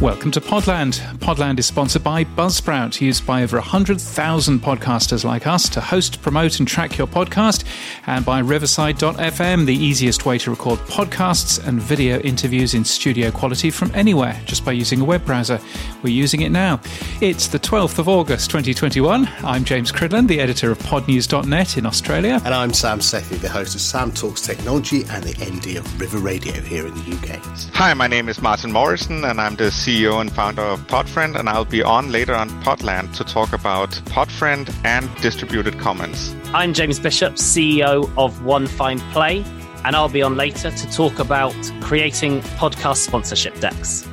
Welcome to Podland. Podland is sponsored by Buzzsprout, used by over 100,000 podcasters like us to host, promote, and track your podcast, and by Riverside.fm, the easiest way to record podcasts and video interviews in studio quality from anywhere just by using a web browser. We're using it now. It's the 12th of August 2021. I'm James Cridland, the editor of podnews.net in Australia. And I'm Sam Sethi, the host of Sam Talks Technology and the MD of River Radio here in the UK. Hi, my name is Martin Mouritzen, and I'm the CEO and founder of Podfriend, and I'll be on later on Podland to talk about Podfriend and distributed commons. I'm James Bishop, CEO of One Fine Play, and I'll be on later to talk about creating podcast sponsorship decks.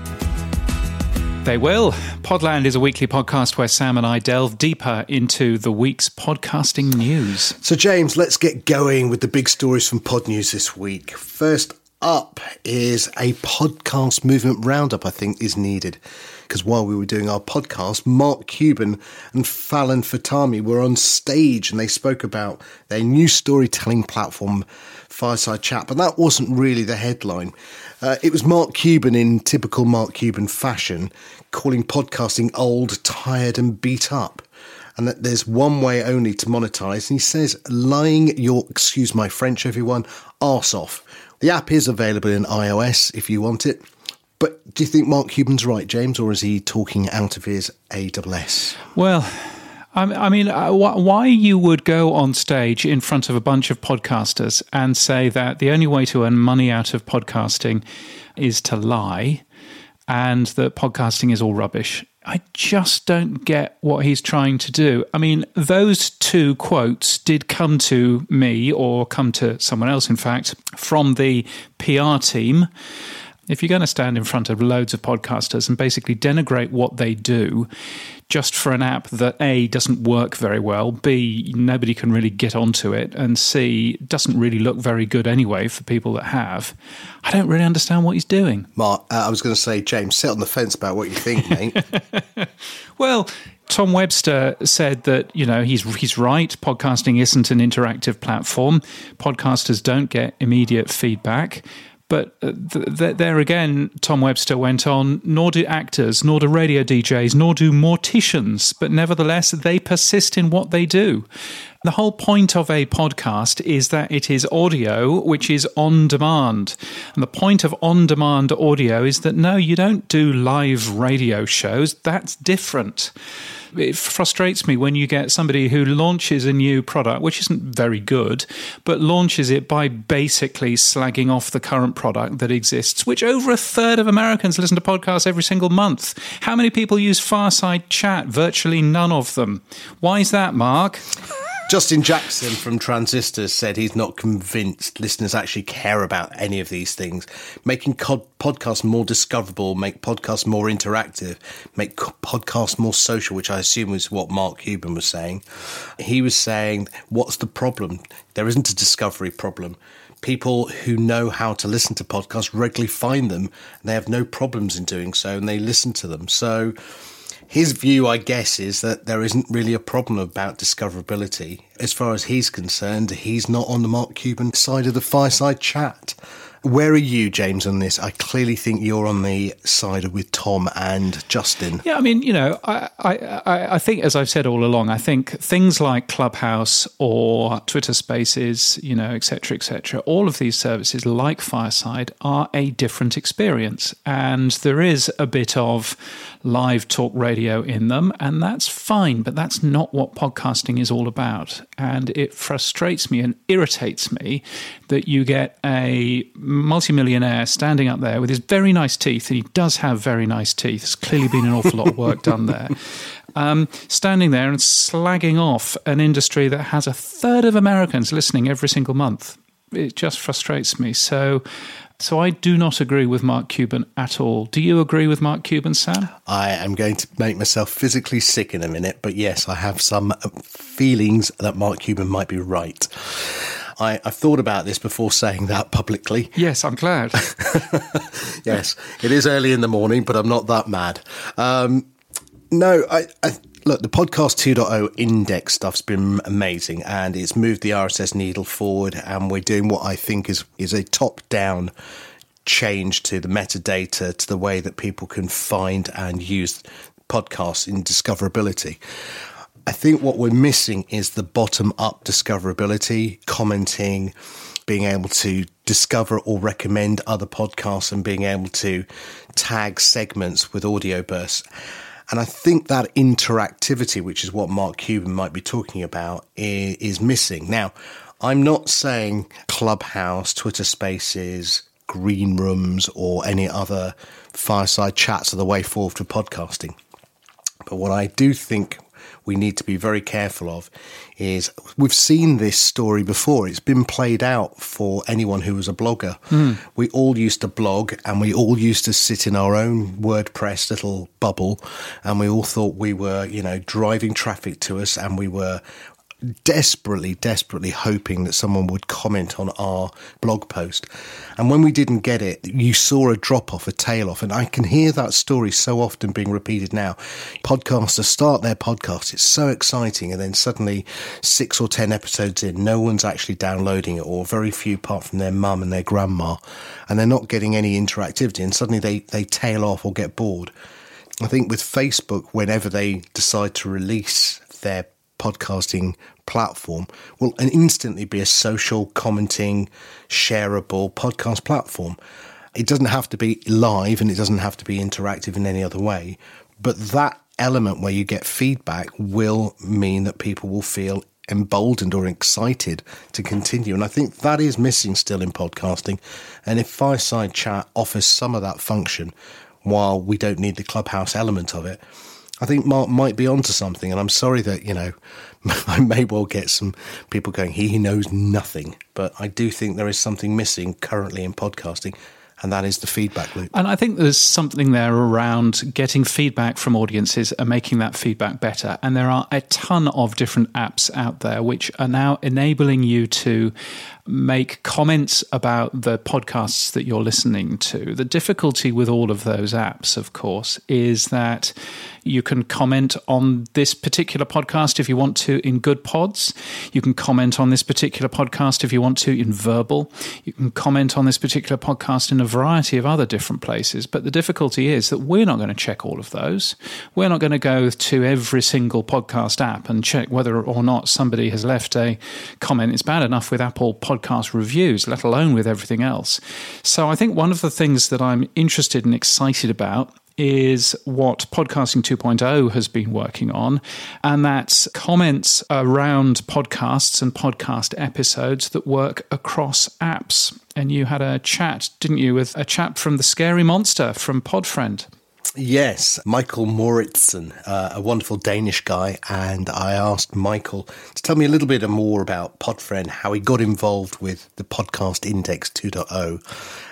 They will. Podland is a weekly podcast where Sam and I delve deeper into the week's podcasting news. So, James, let's get going with the big stories from Podnews this week. First up is a podcast movement roundup, I think, is needed. Because while we were doing our podcast, Mark Cuban and Falon Fatemi were on stage and they spoke about their new storytelling platform, Fireside Chat. But that wasn't really the headline. Uh, it was Mark Cuban in typical Mark Cuban fashion, calling podcasting old, tired, and beat up and that there's one way only to monetize. And he says, lying your, excuse my French, everyone, arse off. The app is available in iOS if you want it. But do you think Mark Cuban's right, James, or is he talking out of his AWS? Well, I mean, uh, why you would go on stage in front of a bunch of podcasters and say that the only way to earn money out of podcasting is to lie and that podcasting is all rubbish. I just don't get what he's trying to do. I mean, those two quotes did come to me, or come to someone else, in fact, from the PR team. If you're going to stand in front of loads of podcasters and basically denigrate what they do, just for an app that A doesn't work very well, B nobody can really get onto it, and C doesn't really look very good anyway for people that have. I don't really understand what he's doing. Mark, uh, I was going to say, James, sit on the fence about what you think, mate. well, Tom Webster said that you know he's he's right. Podcasting isn't an interactive platform. Podcasters don't get immediate feedback. But uh, th- th- there again, Tom Webster went on, nor do actors, nor do radio DJs, nor do morticians, but nevertheless, they persist in what they do. The whole point of a podcast is that it is audio which is on demand. And the point of on demand audio is that no, you don't do live radio shows, that's different it frustrates me when you get somebody who launches a new product, which isn't very good, but launches it by basically slagging off the current product that exists, which over a third of Americans listen to podcasts every single month. How many people use Fireside Chat? Virtually none of them. Why is that, Mark? Justin Jackson from Transistors said he's not convinced listeners actually care about any of these things. Making podcasts more discoverable, make podcasts more interactive, make podcasts more social, which I assume was what Mark Cuban was saying. He was saying, What's the problem? There isn't a discovery problem people who know how to listen to podcasts regularly find them and they have no problems in doing so and they listen to them. So his view, I guess, is that there isn't really a problem about discoverability. As far as he's concerned, he's not on the Mark Cuban side of the fireside chat. Where are you, James, on this? I clearly think you're on the side with Tom and Justin. Yeah, I mean, you know, I, I, I think, as I've said all along, I think things like Clubhouse or Twitter Spaces, you know, etc., etc., all of these services, like Fireside, are a different experience, and there is a bit of live talk radio in them, and that's fine. But that's not what podcasting is all about, and it frustrates me and irritates me that you get a multimillionaire standing up there with his very nice teeth, and he does have very nice teeth. There's clearly been an awful lot of work done there. Um, standing there and slagging off an industry that has a third of Americans listening every single month. It just frustrates me. So, so I do not agree with Mark Cuban at all. Do you agree with Mark Cuban, Sam? I am going to make myself physically sick in a minute, but yes, I have some feelings that Mark Cuban might be right. I, have thought about this before saying that publicly. Yes, I'm glad. yes, it is early in the morning, but I'm not that mad. Um, no, I, I look, the podcast 2.0 index stuff's been amazing and it's moved the RSS needle forward and we're doing what I think is, is a top down change to the metadata, to the way that people can find and use podcasts in discoverability. I think what we're missing is the bottom up discoverability, commenting, being able to discover or recommend other podcasts and being able to tag segments with audio bursts. And I think that interactivity, which is what Mark Cuban might be talking about, is, missing. Now, I'm not saying Clubhouse, Twitter Spaces, Green Rooms, or any other fireside chats are the way forward for podcasting. But what I do think we need to be very careful of is we've seen this story before. It's been played out for anyone who was a blogger. Mm. We all used to blog and we all used to sit in our own WordPress little bubble and we all thought we were, you know, driving traffic to us and we were desperately, desperately hoping that someone would comment on our blog post. And when we didn't get it, you saw a drop off, a tail off. And I can hear that story so often being repeated now. Podcasters start their podcast, it's so exciting. And then suddenly, six or 10 episodes in, no one's actually downloading it, or very few apart from their mum and their grandma. And they're not getting any interactivity. And suddenly they, they tail off or get bored. I think with Facebook, whenever they decide to release their podcasting platform will instantly be a social, commenting, shareable podcast platform. It doesn't have to be live and it doesn't have to be interactive in any other way. But that element where you get feedback will mean that people will feel emboldened or excited to continue. And I think that is missing still in podcasting. And if Fireside Chat offers some of that function, while we don't need the clubhouse element of it, I think Mark might be onto something, and I'm sorry that you know I may well get some people going. He knows nothing, but I do think there is something missing currently in podcasting, and that is the feedback loop. And I think there's something there around getting feedback from audiences and making that feedback better. And there are a ton of different apps out there which are now enabling you to make comments about the podcasts that you're listening to. The difficulty with all of those apps, of course, is that you can comment on this particular podcast if you want to in Goodpods. You can comment on this particular podcast if you want to in Verbal. You can comment on this particular podcast in a variety of other different places. But the difficulty is that we're not going to check all of those. We're not going to go to every single podcast app and check whether or not somebody has left a comment. It's bad enough with Apple podcast reviews, let alone with everything else. So I think one of the things that I'm interested and excited about is what Podcasting 2.0 has been working on, and that's comments around podcasts and podcast episodes that work across apps. And you had a chat, didn't you, with a chap from the Scary Monster from Podfriend? Yes, Michael Mouritzen, uh, a wonderful Danish guy. And I asked Michael to tell me a little bit more about Podfriend, how he got involved with the Podcast Index 2.0,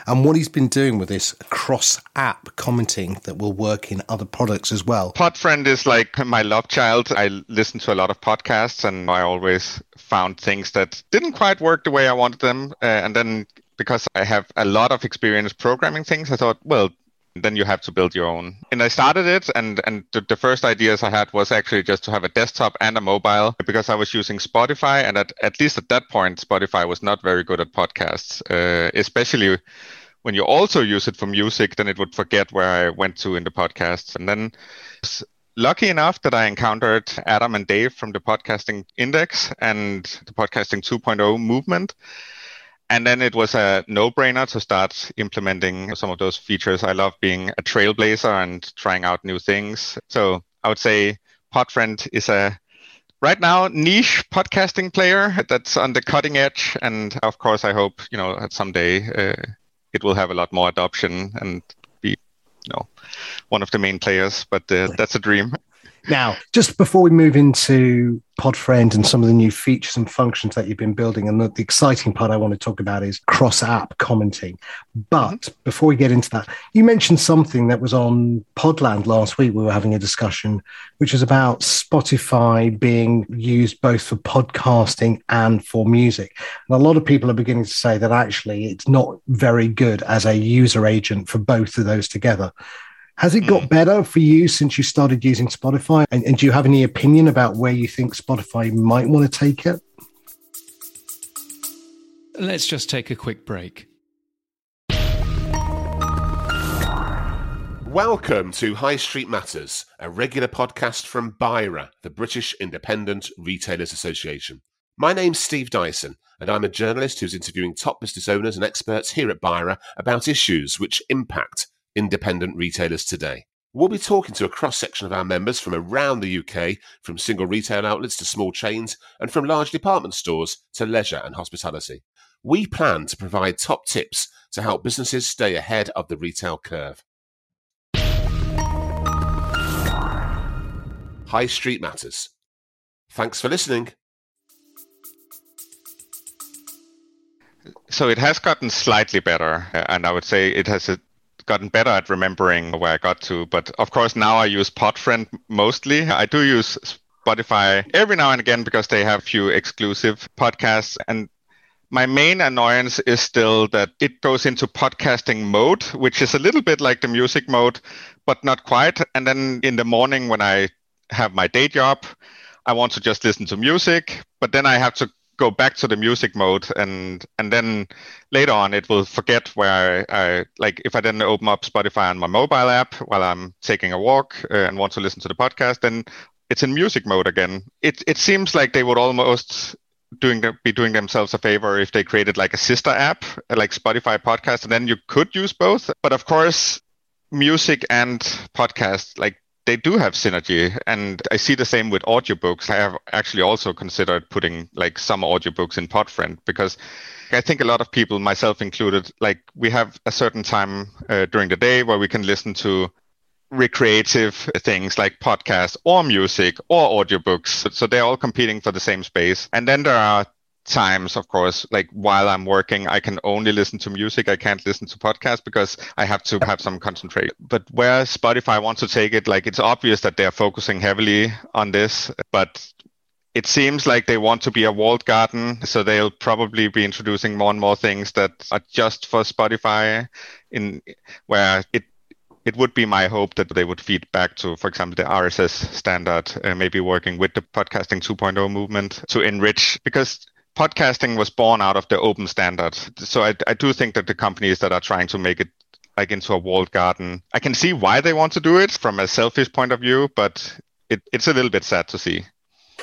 and what he's been doing with this cross app commenting that will work in other products as well. Podfriend is like my love child. I listen to a lot of podcasts and I always found things that didn't quite work the way I wanted them. Uh, and then because I have a lot of experience programming things, I thought, well, then you have to build your own. And I started it, and and the, the, first ideas I had was actually just to have a desktop and a mobile because I was using Spotify, and at at least at that point, Spotify was not very good at podcasts, uh, especially when you also use it for music. Then it would forget where I went to in the podcasts, and then. Lucky enough that I encountered Adam and Dave from the Podcasting Index and the Podcasting 2.0 movement and then it was a no-brainer to start implementing some of those features. I love being a trailblazer and trying out new things. So I would say Podfriend is a right now niche podcasting player that's on the cutting edge. And of course, I hope you know someday uh, it will have a lot more adoption and be you know one of the main players. But uh, that's a dream. Now, just before we move into Podfriend and some of the new features and functions that you've been building, and the, the exciting part I want to talk about is cross app commenting. But mm-hmm. before we get into that, you mentioned something that was on Podland last week. We were having a discussion, which was about Spotify being used both for podcasting and for music. And a lot of people are beginning to say that actually it's not very good as a user agent for both of those together. Has it got mm. better for you since you started using Spotify? And, and do you have any opinion about where you think Spotify might want to take it? Let's just take a quick break. Welcome to High Street Matters, a regular podcast from BIRA, the British Independent Retailers Association. My name's Steve Dyson, and I'm a journalist who's interviewing top business owners and experts here at BIRA about issues which impact independent retailers today. We'll be talking to a cross section of our members from around the UK, from single retail outlets to small chains, and from large department stores to leisure and hospitality. We plan to provide top tips to help businesses stay ahead of the retail curve. High Street Matters. Thanks for listening. So it has gotten slightly better, and I would say it has gotten better at remembering where I got to. But of course, now I use Podfriend mostly. I do use Spotify every now and again because they have a few exclusive podcasts. And my main annoyance is still that it goes into podcasting mode, which is a little bit like the music mode, but not quite. And then in the morning when I have my day job, I want to just listen to music, but then I have to go back to the music mode and and then later on it will forget where I, I like if I then open up Spotify on my mobile app while I'm taking a walk uh, and want to listen to the podcast then it's in music mode again. It it seems like they would almost doing the, be doing themselves a favor if they created like a sister app like Spotify podcast and then you could use both. But of course music and podcast like they do have synergy and i see the same with audiobooks. I have actually also considered putting like some audiobooks in podfriend because i think a lot of people myself included like we have a certain time uh, during the day where we can listen to recreative things like podcasts or music or audiobooks. So they're all competing for the same space. And then there are times of course. Like while i'm working i can only listen to music. I can't listen to podcasts because i have to have some concentration. But where spotify wants to take it like it's obvious that they're focusing heavily on this but it seems like they want to be a walled garden. So they'll probably be introducing more and more things that are just for spotify in where it it would be my hope that they would feed back to, for example, the RSS standard, uh, maybe working with the podcasting 2.0 movement to enrich, because podcasting was born out of the open standard. So I, I do think that the companies that are trying to make it like into a walled garden, I can see why they want to do it from a selfish point of view, but it, it's a little bit sad to see.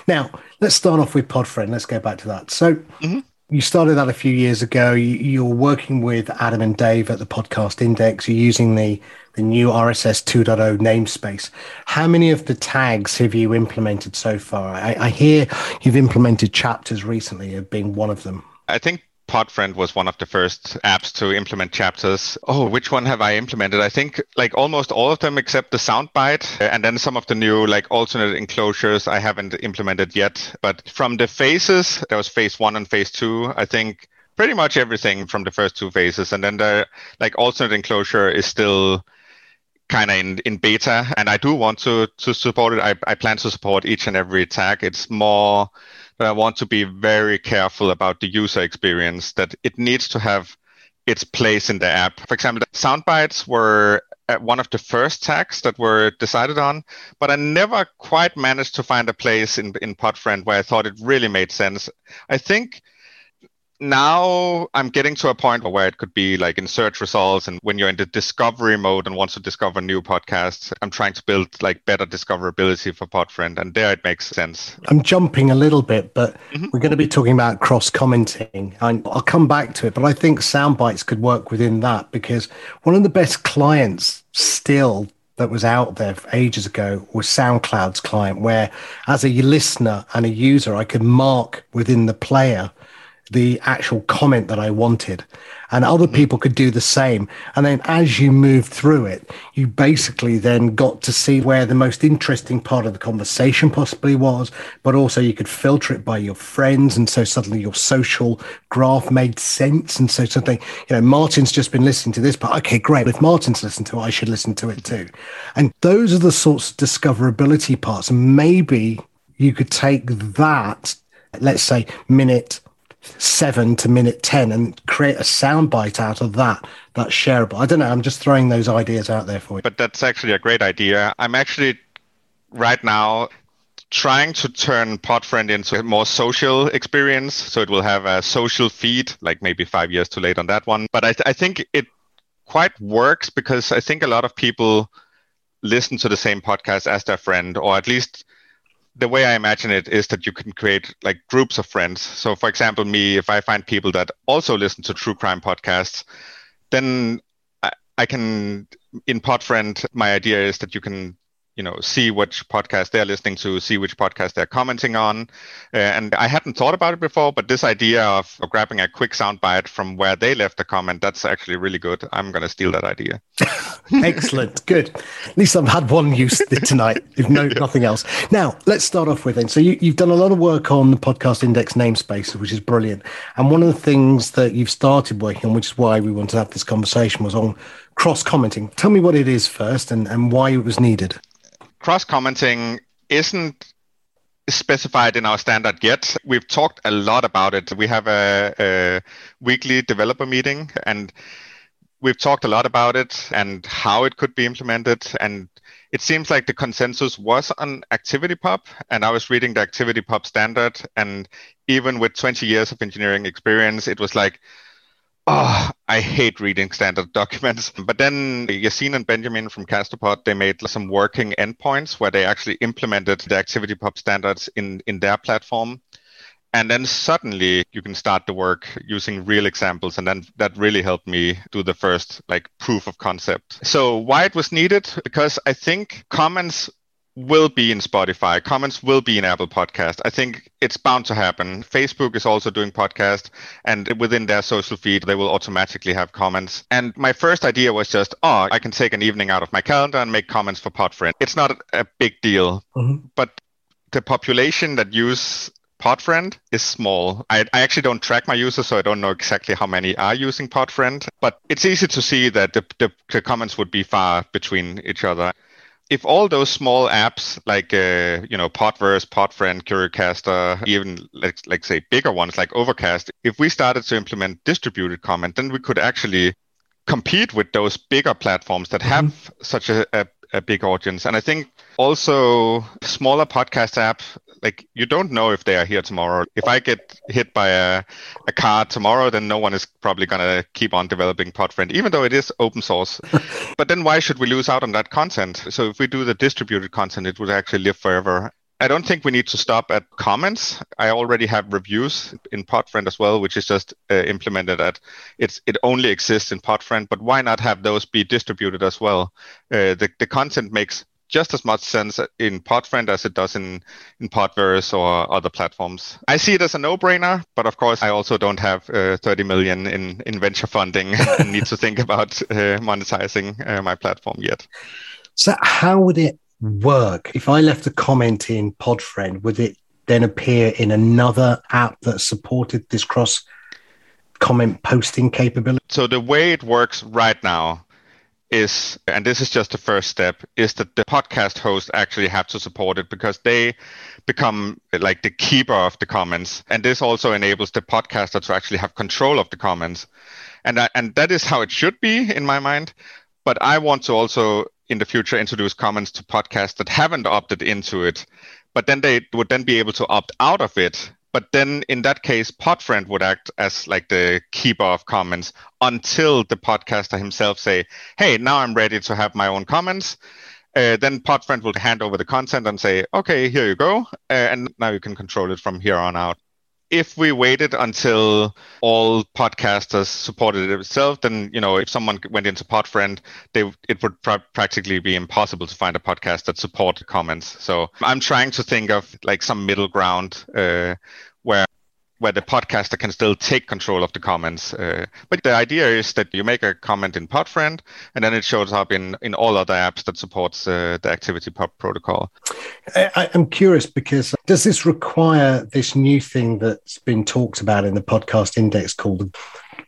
Now, let's start off with Podfriend. Let's go back to that. So, mm-hmm you started that a few years ago. You, are working with Adam and Dave at the Podcast Index. You're using the the new RSS 2.0 namespace. How many of the tags have you implemented so far? I, I hear you've implemented chapters recently, of being one of them. I think Podfriend was one of the first apps to implement chapters. Oh, which one have I implemented? I think like almost all of them except the soundbite. Uh, and then some of the new like alternate enclosures I haven't implemented yet. But from the phases, there was phase one and phase two. I think pretty much everything from the first two phases. And then the like alternate enclosure is still kind of in, in beta and I do want to, to support it. I, I plan to support each and every tag. It's more that I want to be very careful about the user experience that it needs to have its place in the app. For example, sound bites were uh, one of the first tags that were decided on, but I never quite managed to find a place in, in Podfriend where I thought it really made sense. I think now I'm getting to a point where it could be like in search results and when you're in the discovery mode and want to discover new podcasts, I'm trying to build like better discoverability for Podfriend and there it makes sense. I'm jumping a little bit, but mm-hmm. we're going to be talking about cross commenting and I'll come back to it, but I think soundbites could work within that because one of the best clients still that was out there ages ago was SoundCloud's client, where as a listener and a user, I could mark within the player the actual comment that I wanted. And other mm-hmm. people could do the same. And then as you move through it, you basically then got to see where the most interesting part of the conversation possibly was, but also you could filter it by your friends. And so suddenly your social graph made sense. And so something, you know, Martin's just been listening to this, but okay, great. If Martin's listened to it, I should listen to it too. And those are the sorts of discoverability parts. And maybe you could take that, let's say, minute seven to minute 10 and create a soundbite out of that that's shareable. I don't know. I'm just throwing those ideas out there for you. But that's actually a great idea. I'm actually right now trying to turn Podfriend into a more social experience. So it will have a social feed, like maybe five years too late on that one. But I, th- I think it quite works because I think a lot of people listen to the same podcast as their friend, or at least the way I imagine it is that you can create like groups of friends. So, for example, me, if I find people that also listen to true crime podcasts, then I, I can, in Podfriend, my idea is that you can you know see which podcast they're listening to see which podcast they're commenting on. Uh, and i hadn't thought about it before but this idea of, of grabbing a quick soundbite from where they left a comment that's actually really good. I'm going to steal that idea. Excellent. Good. At least i've had one use tonight. If no yeah. nothing else. Now let's start off with then. So you, you've done a lot of work on the podcast index namespaces which is brilliant. And one of the things that you've started working on which is why we want to have this conversation was on cross commenting tell me what it is first and, and why it was needed cross commenting isn't specified in our standard yet. We've talked a lot about it. We have a, a, weekly developer meeting and we've talked a lot about it and how it could be implemented. And it seems like the consensus was on ActivityPub. And I was reading the ActivityPub standard. And even with 20 years of engineering experience, it was like, Oh, I hate reading standard documents. But then Yassine and Benjamin from Castopod, they made some working endpoints where they actually implemented the ActivityPub standards in, in their platform. And then suddenly you can start the work using real examples. And then that really helped me do the first like proof of concept. So why it was needed? Because I think comments will be in Spotify. Comments will be in Apple Podcast. I think it's bound to happen. Facebook is also doing podcast and within their social feed, they will automatically have comments. And my first idea was just, oh, I can take an evening out of my calendar and make comments for Podfriend. It's not a big deal, mm-hmm. but the population that use Podfriend is small. I, I, actually don't track my users, so I don't know exactly how many are using Podfriend, but it's easy to see that the, the, the comments would be far between each other if all those small apps like uh, you know Podverse, Podfriend, Curiocaster, even like like say bigger ones like Overcast, if we started to implement distributed comment, then we could actually compete with those bigger platforms that have mm-hmm. such a, a, a big audience. And I think also smaller podcast app like you don't know if they are here tomorrow. If I get hit by a, a car tomorrow, then no one is probably going to keep on developing Podfriend, even though it is open source. but then why should we lose out on that content? So if we do the distributed content, it would actually live forever. I don't think we need to stop at comments. I already have reviews in Podfriend as well, which is just uh, implemented at it's it only exists in Podfriend. But why not have those be distributed as well? Uh, the the content makes just as much sense in Podfriend as it does in, in Podverse or other platforms. I see it as a no-brainer, but of course, I also don't have uh, 30 million in, in venture funding and need to think about uh, monetizing uh, my platform yet. So, how would it work if I left a comment in Podfriend? Would it then appear in another app that supported this cross comment posting capability? So, the way it works right now is, and this is just the first step, is that the podcast host actually have to support it because they become like the keeper of the comments. And this also enables the podcaster to actually have control of the comments. And that, and that is how it should be in my mind. But I want to also in the future introduce comments to podcasts that haven't opted into it. But then they would then be able to opt out of it but then in that case, Podfriend would act as like the keeper of comments until the podcaster himself say, "Hey, now I'm ready to have my own comments." Uh, then Podfriend will hand over the content and say, "Okay, here you go," uh, and now you can control it from here on out if we waited until all podcasters supported it itself, then you know if someone went into Podfriend, they it would pr- practically be impossible to find a podcast that support comments. So I'm trying to think of like some middle ground uh, where the podcaster can still take control of the comments. Uh, but the idea is that you make a comment in Podfriend, and then it shows up in, in all other apps that supports uh, the ActivityPub protocol. I, am curious because does this require this new thing that's been talked about in the podcast index called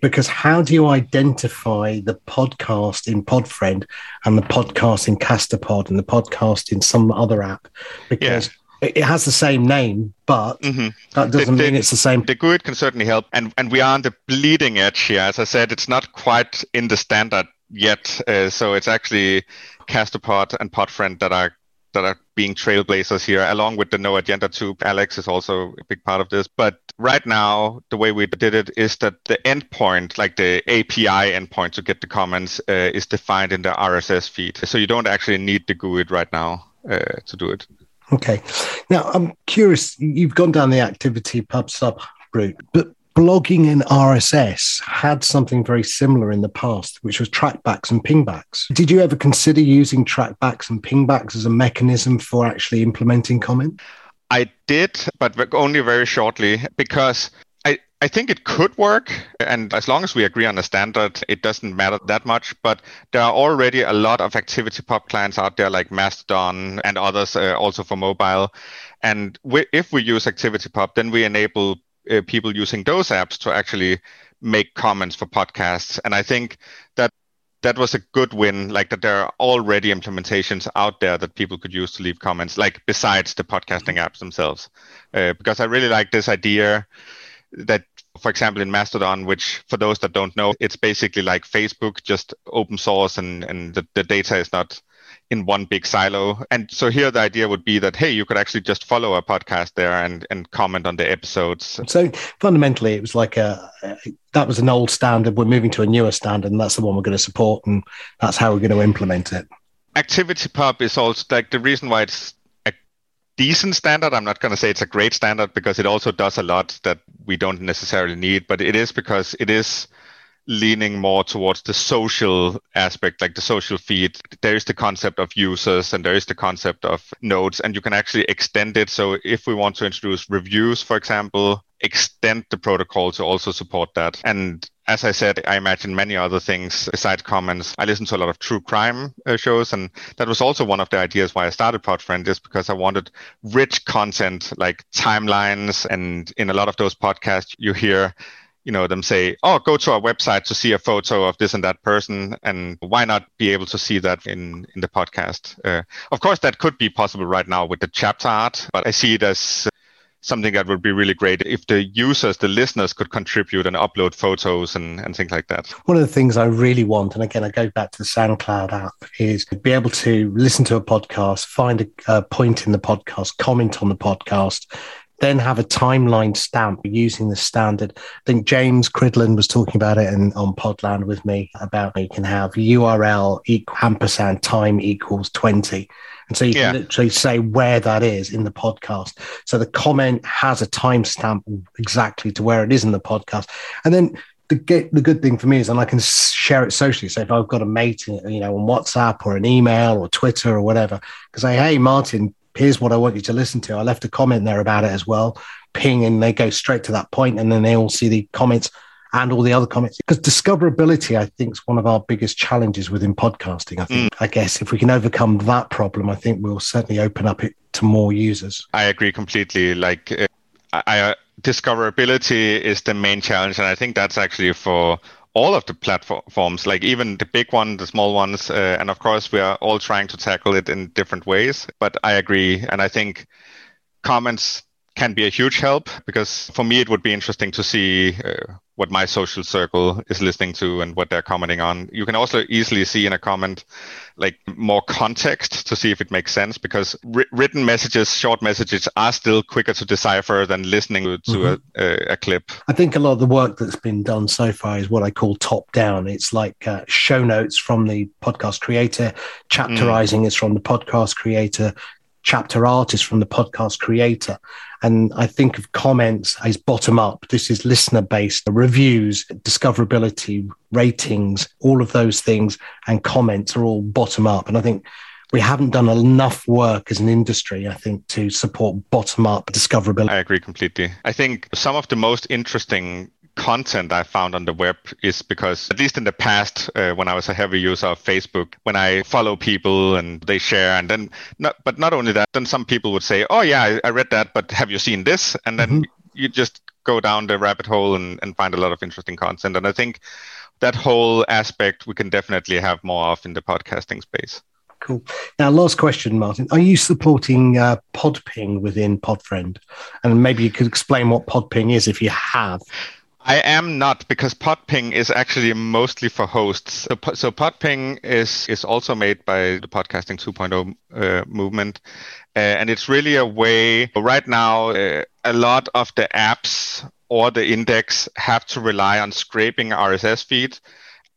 because how do you identify the podcast in Podfriend and the podcast in Castopod and the podcast in some other app? Because yeah it has the same name, but mm-hmm. that doesn't the, mean it's the same. The GUID can certainly help, and and we are on the bleeding edge here. As I said, it's not quite in the standard yet, uh, so it's actually Castopod and Podfriend that are that are being trailblazers here, along with the No Agenda tube. Alex is also a big part of this. But right now, the way we did it is that the endpoint, like the API endpoint to get the comments, uh, is defined in the RSS feed. So you don't actually need the GUID right now uh, to do it. Okay. Now, I'm curious, you've gone down the activity pub sub route, but blogging in RSS had something very similar in the past, which was trackbacks and pingbacks. Did you ever consider using trackbacks and pingbacks as a mechanism for actually implementing comment? I did, but only very shortly because I, think it could work. And as long as we agree on a standard, it doesn't matter that much. But there are already a lot of ActivityPub clients out there like Mastodon and others uh, also for mobile. And we, if we use ActivityPub, then we enable uh, people using those apps to actually make comments for podcasts. And I think that that was a good win. Like that, there are already implementations out there that people could use to leave comments, like besides the podcasting apps themselves. Uh, because I really like this idea that, for example, in Mastodon, which for those that don't know, it's basically like Facebook, just open source, and and the, the data is not in one big silo. And so here the idea would be that hey, you could actually just follow a podcast there and and comment on the episodes. So fundamentally, it was like a, that was an old standard. We're moving to a newer standard, and that's the one we're going to support, and that's how we're going to implement it. ActivityPub is also like the reason why it's decent standard. I'm not going to say it's a great standard because it also does a lot that we don't necessarily need, but it is because it is leaning more towards the social aspect, like the social feed. There is the concept of users and there is the concept of nodes, and you can actually extend it. So if we want to introduce reviews, for example, extend the protocol to also support that. And as I said, I imagine many other things besides comments. I listen to a lot of true crime uh, shows, and that was also one of the ideas why I started Podfriend is because I wanted rich content like timelines. And in a lot of those podcasts, you hear you know them say oh go to our website to see a photo of this and that person and why not be able to see that in in the podcast uh, of course that could be possible right now with the chapter art but i see it as something that would be really great if the users the listeners could contribute and upload photos and, and things like that one of the things i really want and again i go back to the soundcloud app is to be able to listen to a podcast find a, a point in the podcast comment on the podcast then have a timeline stamp using the standard. I think James Cridland was talking about it in, on Podland with me about you can have URL equal ampersand time equals 20. And so you yeah. can literally say where that is in the podcast. So the comment has a timestamp exactly to where it is in the podcast. And then the, get, the good thing for me is, and I can share it socially. So if I've got a mate, you know, on WhatsApp or an email or Twitter or whatever, because say, hey, Martin, here's what I want you to listen to. I left a comment there about it as well. Ping and they go straight to that point and then they all see the comments and all the other comments. Because discoverability, I think, is one of our biggest challenges within podcasting. I think, mm. I guess, if we can overcome that problem, I think we'll certainly open up it to more users. I agree completely. Like, uh, I, uh, discoverability is the main challenge, and I think that's actually for all of the platforms, like even the big one, the small ones, uh, and of course we are all trying to tackle it in different ways. But I agree, and I think comments can be a huge help because for me it would be interesting to see uh, what my social circle is listening to and what they're commenting on. You can also easily see in a comment like more context to see if it makes sense because ri- written messages, short messages are still quicker to decipher than listening to, mm-hmm. a, a, a, clip. I think a lot of the work that's been done so far is what I call top down. It's like uh, show notes from the podcast creator, chapterizing mm. is from the podcast creator, chapter artist from the podcast creator. And I think of comments as bottom up. This is listener based the reviews, discoverability, ratings, all of those things and comments are all bottom up. And I think we haven't done enough work as an industry, I think, to support bottom up discoverability. I agree completely. I think some of the most interesting content I found on the web is because, at least in the past, uh, when I was a heavy user of Facebook, when I follow people and they share, and then, not, but not only that, then some people would say, "Oh yeah, I, I read that, but have you seen this?" And then mm-hmm. you just go down the rabbit hole and, and find a lot of interesting content. And I think that whole aspect we can definitely have more of in the podcasting space. Cool. Now, last question, Martin. Are you supporting uh, Podping within Podfriend? And maybe you could explain what Podping is if you have. I am not because Podping is actually mostly for hosts. So, so Podping is is also made by the podcasting 2.0 uh, movement, uh, and it's really a way. Right now, uh, a lot of the apps or the index have to rely on scraping RSS feed.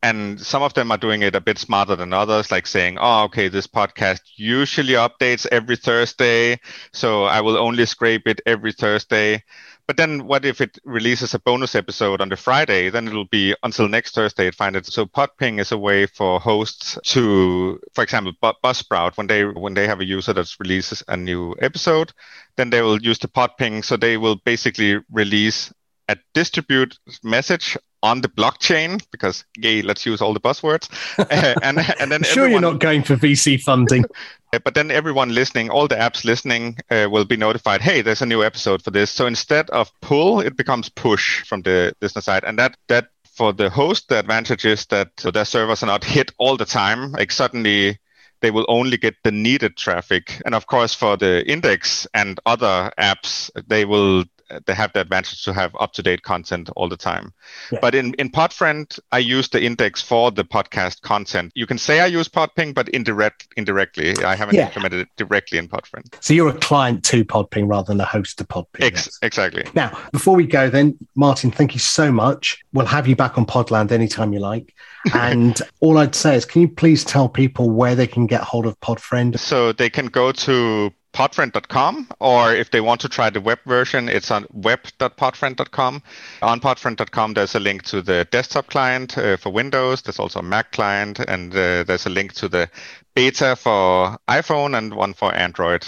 And some of them are doing it a bit smarter than others, like saying, oh, okay, this podcast usually updates every Thursday. So I will only scrape it every Thursday. But then what if it releases a bonus episode on the Friday? Then it'll be until next Thursday it find it. So Podping is a way for hosts to, for example, Buzzsprout, when they when they have a user that releases a new episode, then they will use the Podping. So they will basically release a distribute message on the blockchain because yay let's use all the buzzwords and and then sure everyone, you're not going for vc funding but then everyone listening all the apps listening uh, will be notified hey there's a new episode for this. So instead of pull it becomes push from the listener side. And that that for the host the advantage is that their servers are not hit all the time. Like suddenly they will only get the needed traffic. And of course for the index and other apps they will Uh, they have the advantage to have up to date content all the time. Yeah. But in, in Podfriend, I use the index for the podcast content. You can say I use Podping, but indirect, indirectly. I haven't yeah. implemented it directly in Podfriend. So you're a client to Podping rather than a host to Podping. Ex- yes. Exactly. Now, before we go, then, Martin, thank you so much. We'll have you back on Podland anytime you like. And all I'd say is, can you please tell people where they can get hold of Podfriend? So they can go to podfriend.com, or if they want to try the web version, it's on web.podfriend.com. On podfriend.com, there's a link to the desktop client uh, for Windows. There's also a Mac client, and uh, there's a link to the beta for iPhone and one for Android.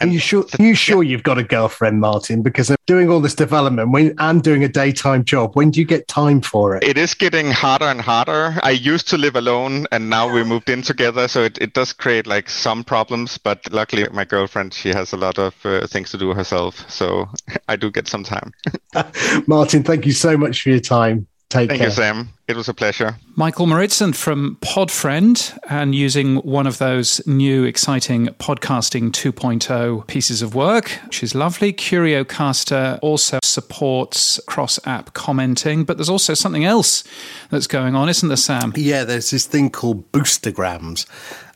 And you sure Are you sure you've got a girlfriend, Martin? Because I'm doing all this development when, and doing a daytime job, when do you get time for it? It is getting harder and harder. I used to live alone, and now we moved in together, so it, it does create like some problems. But luckily, my girlfriend she has a lot of uh, things to do herself, so I do get some time. Martin, thank you so much for your time. Take Thank care. you, Sam. It was a pleasure. Michael Mouritzen from Podfriend and using one of those new exciting podcasting 2.0 pieces of work, which is lovely. CurioCaster also supports cross app commenting, but there's also something else that's going on, isn't there, Sam? Yeah, there's this thing called boostagrams.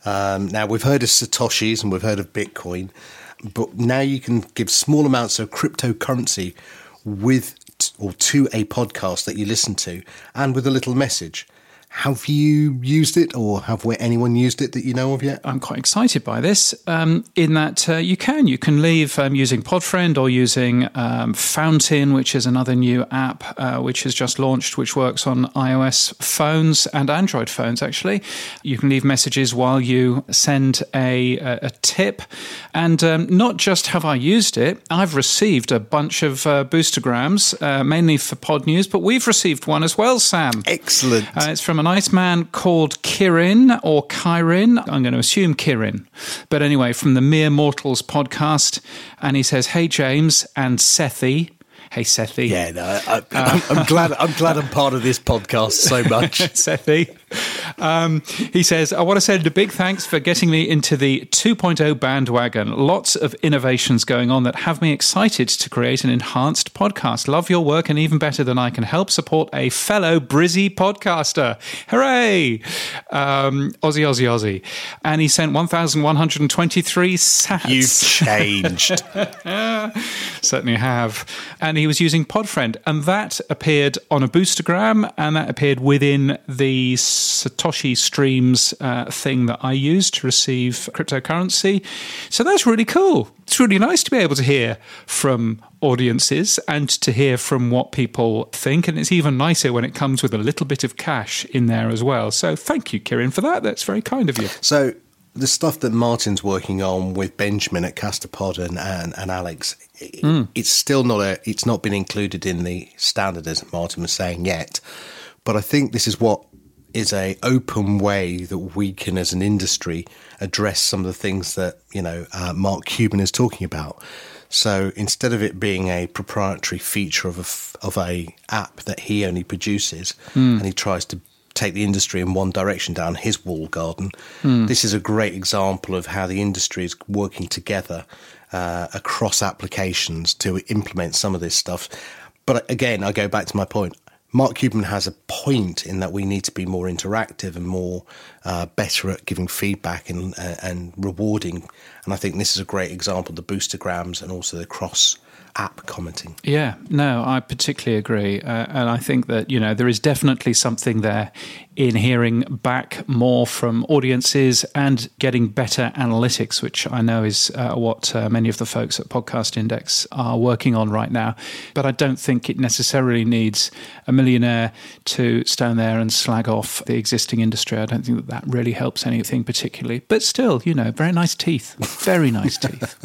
Um, now, we've heard of Satoshis and we've heard of Bitcoin, but now you can give small amounts of cryptocurrency with or to a podcast that you listen to and with a little message. Have you used it, or have anyone used it that you know of yet? I'm quite excited by this. Um, in that uh, you can you can leave um, using Podfriend or using um, Fountain, which is another new app uh, which has just launched, which works on iOS phones and Android phones. Actually, you can leave messages while you send a a, tip, and um, not just have I used it, I've received a bunch of uh, boostagrams, uh, mainly for Podnews, but we've received one as well, Sam. Excellent. Uh, it's from a nice man called Kirin or Kyrin. I'm going to assume Kirin. But anyway, from the Mere Mortals podcast. And he says, Hey, James and Sethi. Hey, Sethi. Yeah, no, I, am glad. I'm glad I'm part of this podcast so much. Sethi. Um, he says, I want to send a big thanks for getting me into the 2.0 bandwagon. Lots of innovations going on that have me excited to create an enhanced podcast. Love your work, and even better than I can help support a fellow Brizzy podcaster. Hooray! Um, Aussie, Aussie, Aussie. And he sent 1,123 sats. You've changed. Certainly have. And he was using Podfriend, and that appeared on a boostagram, and that appeared within the Satoshi Streams uh, thing that I use to receive cryptocurrency. So that's really cool. It's really nice to be able to hear from audiences and to hear from what people think. And it's even nicer when it comes with a little bit of cash in there as well. So thank you, Kirin, for that. That's very kind of you. So the stuff that Martin's working on with Benjamin at Castopod and, and, and Alex, mm. it's still not a, it's not been included in the standard as Martin was saying yet. But I think this is what is a open way that we can, as an industry, address some of the things that you know uh, Mark Cuban is talking about. So instead of it being a proprietary feature of a of a app that he only produces, mm. and he tries to take the industry in one direction down his wall garden, mm. this is a great example of how the industry is working together uh, across applications to implement some of this stuff But again, I go back to my point. Mark Cuban has a point in that we need to be more interactive and more uh, better at giving feedback and uh, and rewarding. And I think this is a great example: the boostagrams and also the cross app commenting. Yeah, no, I particularly agree. Uh, and I think that, you know, there is definitely something there in hearing back more from audiences and getting better analytics, which I know is uh, what uh, many of the folks at Podcast Index are working on right now. But I don't think it necessarily needs a millionaire to stand there and slag off the existing industry. I don't think that that really helps anything particularly. But still, you know, very nice teeth. Very nice teeth.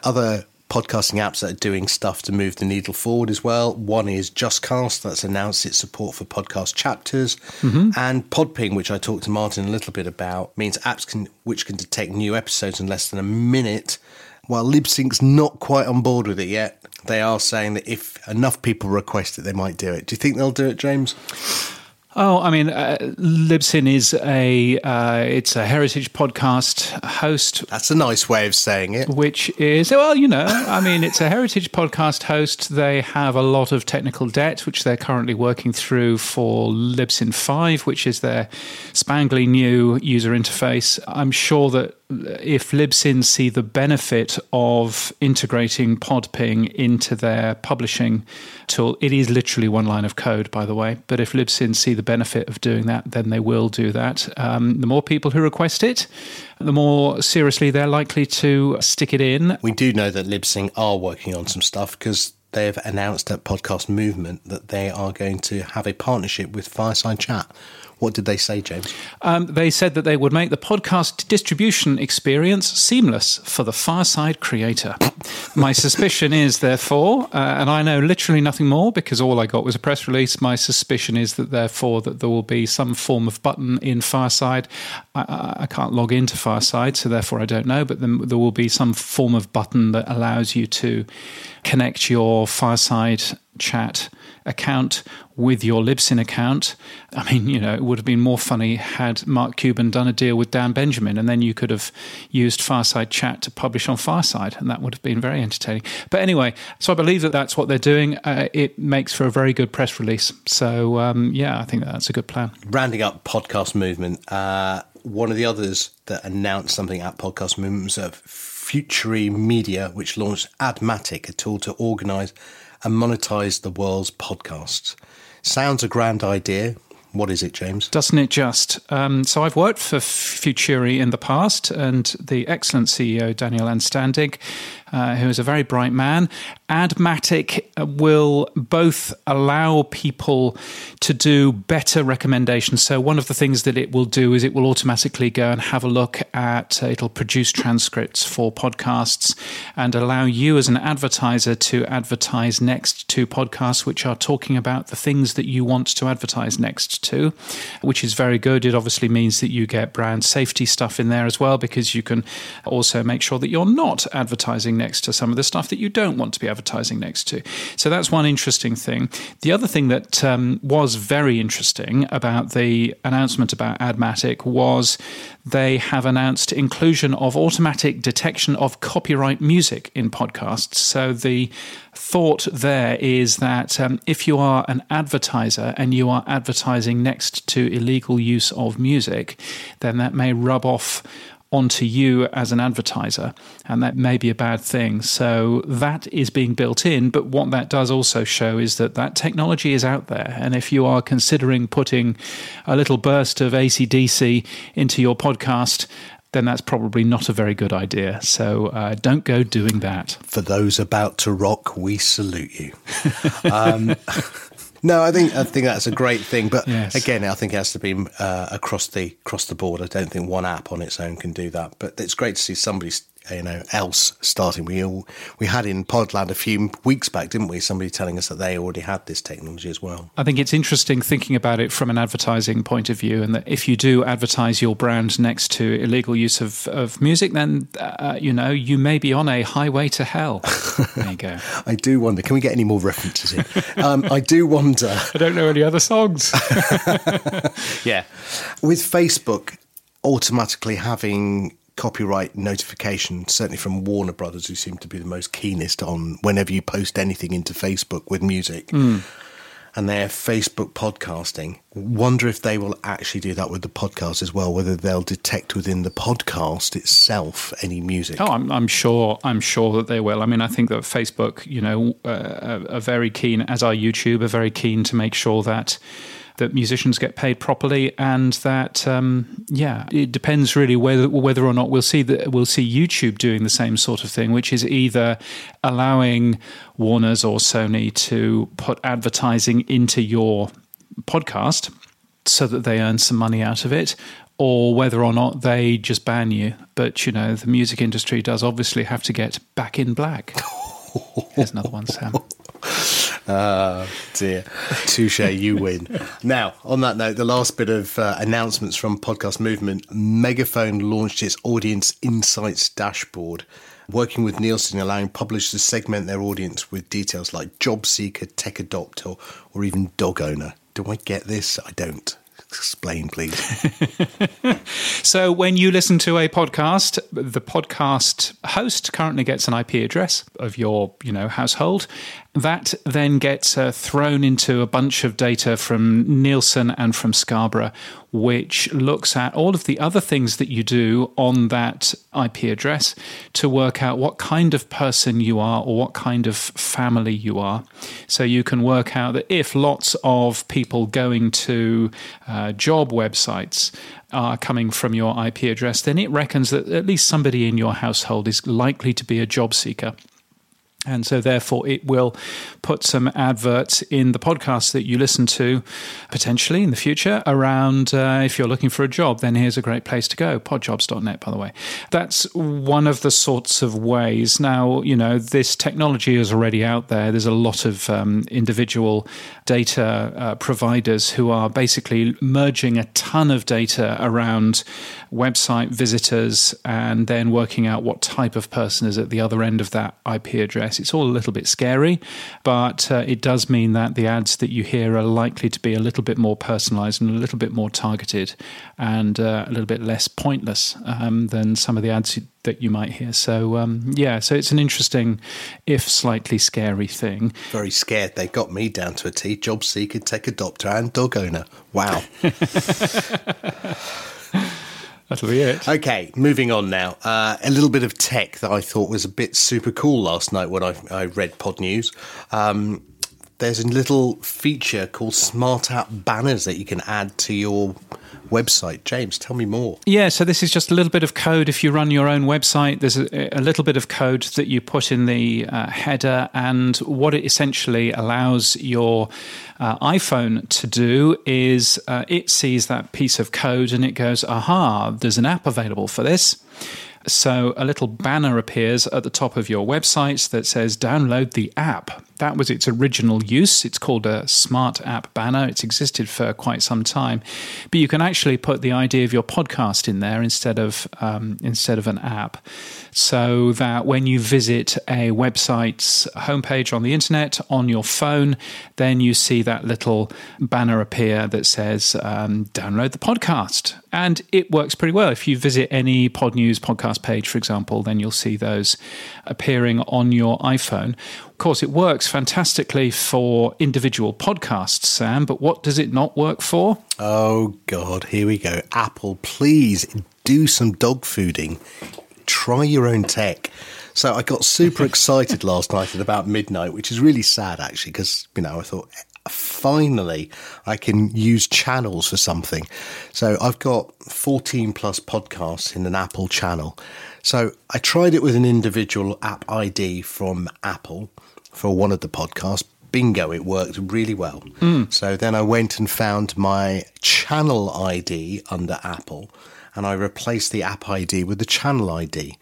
Other podcasting apps that are doing stuff to move the needle forward as well. One is JustCast, that's announced its support for podcast chapters, mm-hmm. and Podping, which I talked to Martin a little bit about, means apps can which can detect new episodes in less than a minute. While Libsyn's not quite on board with it yet, they are saying that if enough people request it, they might do it. Do you think they'll do it, James? Oh, I mean, uh, Libsyn is a uh, it's a heritage podcast host. That's a nice way of saying it. Which is well, you know, I mean, it's a heritage podcast host. They have a lot of technical debt, which they're currently working through for Libsyn Five, which is their spangly new user interface. I'm sure that if Libsyn see the benefit of integrating Podping into their publishing tool, it is literally one line of code, by the way. But if Libsyn see the benefit of doing that, then they will do that. Um, the more people who request it, the more seriously they're likely to stick it in. We do know that Libsyn are working on some stuff because they've announced at Podcast Movement that they are going to have a partnership with Fireside Chat what did they say, James? Um, they said that they would make the podcast distribution experience seamless for the Fireside creator. my suspicion is, therefore, uh, and I know literally nothing more because all I got was a press release. My suspicion is that, therefore, that there will be some form of button in Fireside. I, I can't log into Fireside, so therefore I don't know. But there will be some form of button that allows you to connect your Fireside chat account with your Libsyn account. I mean, you know, it would have been more funny had Mark Cuban done a deal with Dan Benjamin, and then you could have used Fireside Chat to publish on Fireside, and that would have been very entertaining. But anyway, so I believe that that's what they're doing. Uh, it makes for a very good press release. So um, yeah, I think that's a good plan. Rounding up podcast movement, uh, one of the others that announced something at podcast movement was of Futuri Media, which launched Admatic, a tool to organise and monetize the world's podcasts. Sounds a grand idea. What is it, James? Doesn't it just? Um, so I've worked for Futuri in the past, and the excellent CEO Daniel Anstandig uh, who is a very bright man. Admatic will both allow people to do better recommendations. So, one of the things that it will do is it will automatically go and have a look at, uh, it'll produce transcripts for podcasts and allow you as an advertiser to advertise next to podcasts which are talking about the things that you want to advertise next to, which is very good. It obviously means that you get brand safety stuff in there as well because you can also make sure that you're not advertising next to some of the stuff that you don't want to be advertising next to. So that's one interesting thing. The other thing that um, was very interesting about the announcement about Admatic was they have announced inclusion of automatic detection of copyright music in podcasts. So the thought there is that um, if you are an advertiser and you are advertising next to illegal use of music, then that may rub off onto you as an advertiser, and that may be a bad thing. So that is being built in. But what that does also show is that that technology is out there. And if you are considering putting a little burst of ACDC into your podcast, then that's probably not a very good idea. So uh, don't go doing that. For those about to rock, we salute you. um, no, I think I think that's a great thing, but yes. again, I think it has to be uh, across the across the board. I don't think one app on its own can do that, but it's great to see somebody you know else starting. We all, we had in Podland a few weeks back, didn't we? Somebody telling us that they already had this technology as well. I think it's interesting thinking about it from an advertising point of view, and that if you do advertise your brand next to illegal use of, of music, then uh, you know you may be on a highway to hell. there you go. I do wonder. Can we get any more references in? um, I do wonder. I don't know any other songs. yeah, with Facebook automatically having copyright notification, certainly from Warner Brothers, who seem to be the most keenest on whenever you post anything into Facebook with music. Mm. And their Facebook podcasting. Wonder if they will actually do that with the podcast as well. Whether they'll detect within the podcast itself any music. Oh, I'm, I'm sure. I'm sure that they will. I mean, I think that Facebook, you know, uh, are very keen, as are YouTube, are very keen to make sure that that musicians get paid properly, and that um, yeah, it depends really whether whether or not we'll see that we'll see YouTube doing the same sort of thing, which is either allowing Warner's or Sony to put advertising into your podcast so that they earn some money out of it, or whether or not they just ban you. But you know, the music industry does obviously have to get back in black. Here's another one, Sam. Ah, dear. Touche, you win. Now, on that note, the last bit of uh, announcements from Podcast Movement Megaphone launched its Audience Insights dashboard, working with Nielsen, allowing publishers to segment their audience with details like job seeker, tech adopter, or even dog owner. Do I get this? I don't. Explain, please. so, when you listen to a podcast, the podcast host currently gets an IP address of your, you know, household, that then gets uh, thrown into a bunch of data from Nielsen and from Scarborough, which looks at all of the other things that you do on that IP address to work out what kind of person you are or what kind of family you are. So you can work out that if lots of people going to uh, job websites are coming from your IP address, then it reckons that at least somebody in your household is likely to be a job seeker. And so, therefore, it will put some adverts in the podcast that you listen to potentially in the future around uh, if you're looking for a job, then here's a great place to go. Podjobs.net, by the way. That's one of the sorts of ways. Now, you know, this technology is already out there. There's a lot of um, individual data uh, providers who are basically merging a ton of data around website visitors and then working out what type of person is at the other end of that IP address. It's all a little bit scary, but uh, it does mean that the ads that you hear are likely to be a little bit more personalized and a little bit more targeted and uh, a little bit less pointless um, than some of the ads that you might hear. So, um, yeah, so it's an interesting, if slightly scary thing. Very scared. They got me down to a T. Job seeker, tech adopter, and dog owner. Wow. That'll be it. Okay, moving on now. Uh, a little bit of tech that I thought was a bit super cool last night when I, I read Podnews. Um, there's a little feature called Smart App Banners that you can add to your website. James, tell me more. Yeah, so this is just a little bit of code. If you run your own website, there's a, a little bit of code that you put in the uh, header, and what it essentially allows your uh, iPhone to do is uh, it sees that piece of code and it goes, aha, there's an app available for this. So a little banner appears at the top of your website that says download the app. That was its original use. It's called a smart app banner. It's existed for quite some time, but you can actually put the idea of your podcast in there instead of um, instead of an app, so that when you visit a website's homepage on the internet on your phone, then you see that little banner appear that says um, download the podcast, and it works pretty well. If you visit any Podnews podcast page, for example, then you'll see those appearing on your iPhone. Of course, it works fantastically for individual podcasts, Sam, but what does it not work for? Oh, God, here we go. Apple, please do some dog fooding. Try your own tech. So I got super excited last night at about midnight, which is really sad actually, because, you know, I thought finally I can use channels for something. So I've got 14 plus podcasts in an Apple channel. So I tried it with an individual app ID from Apple for one of the podcasts. Bingo, it worked really well. Mm. So then I went and found my channel ID under Apple and I replaced the app ID with the channel ID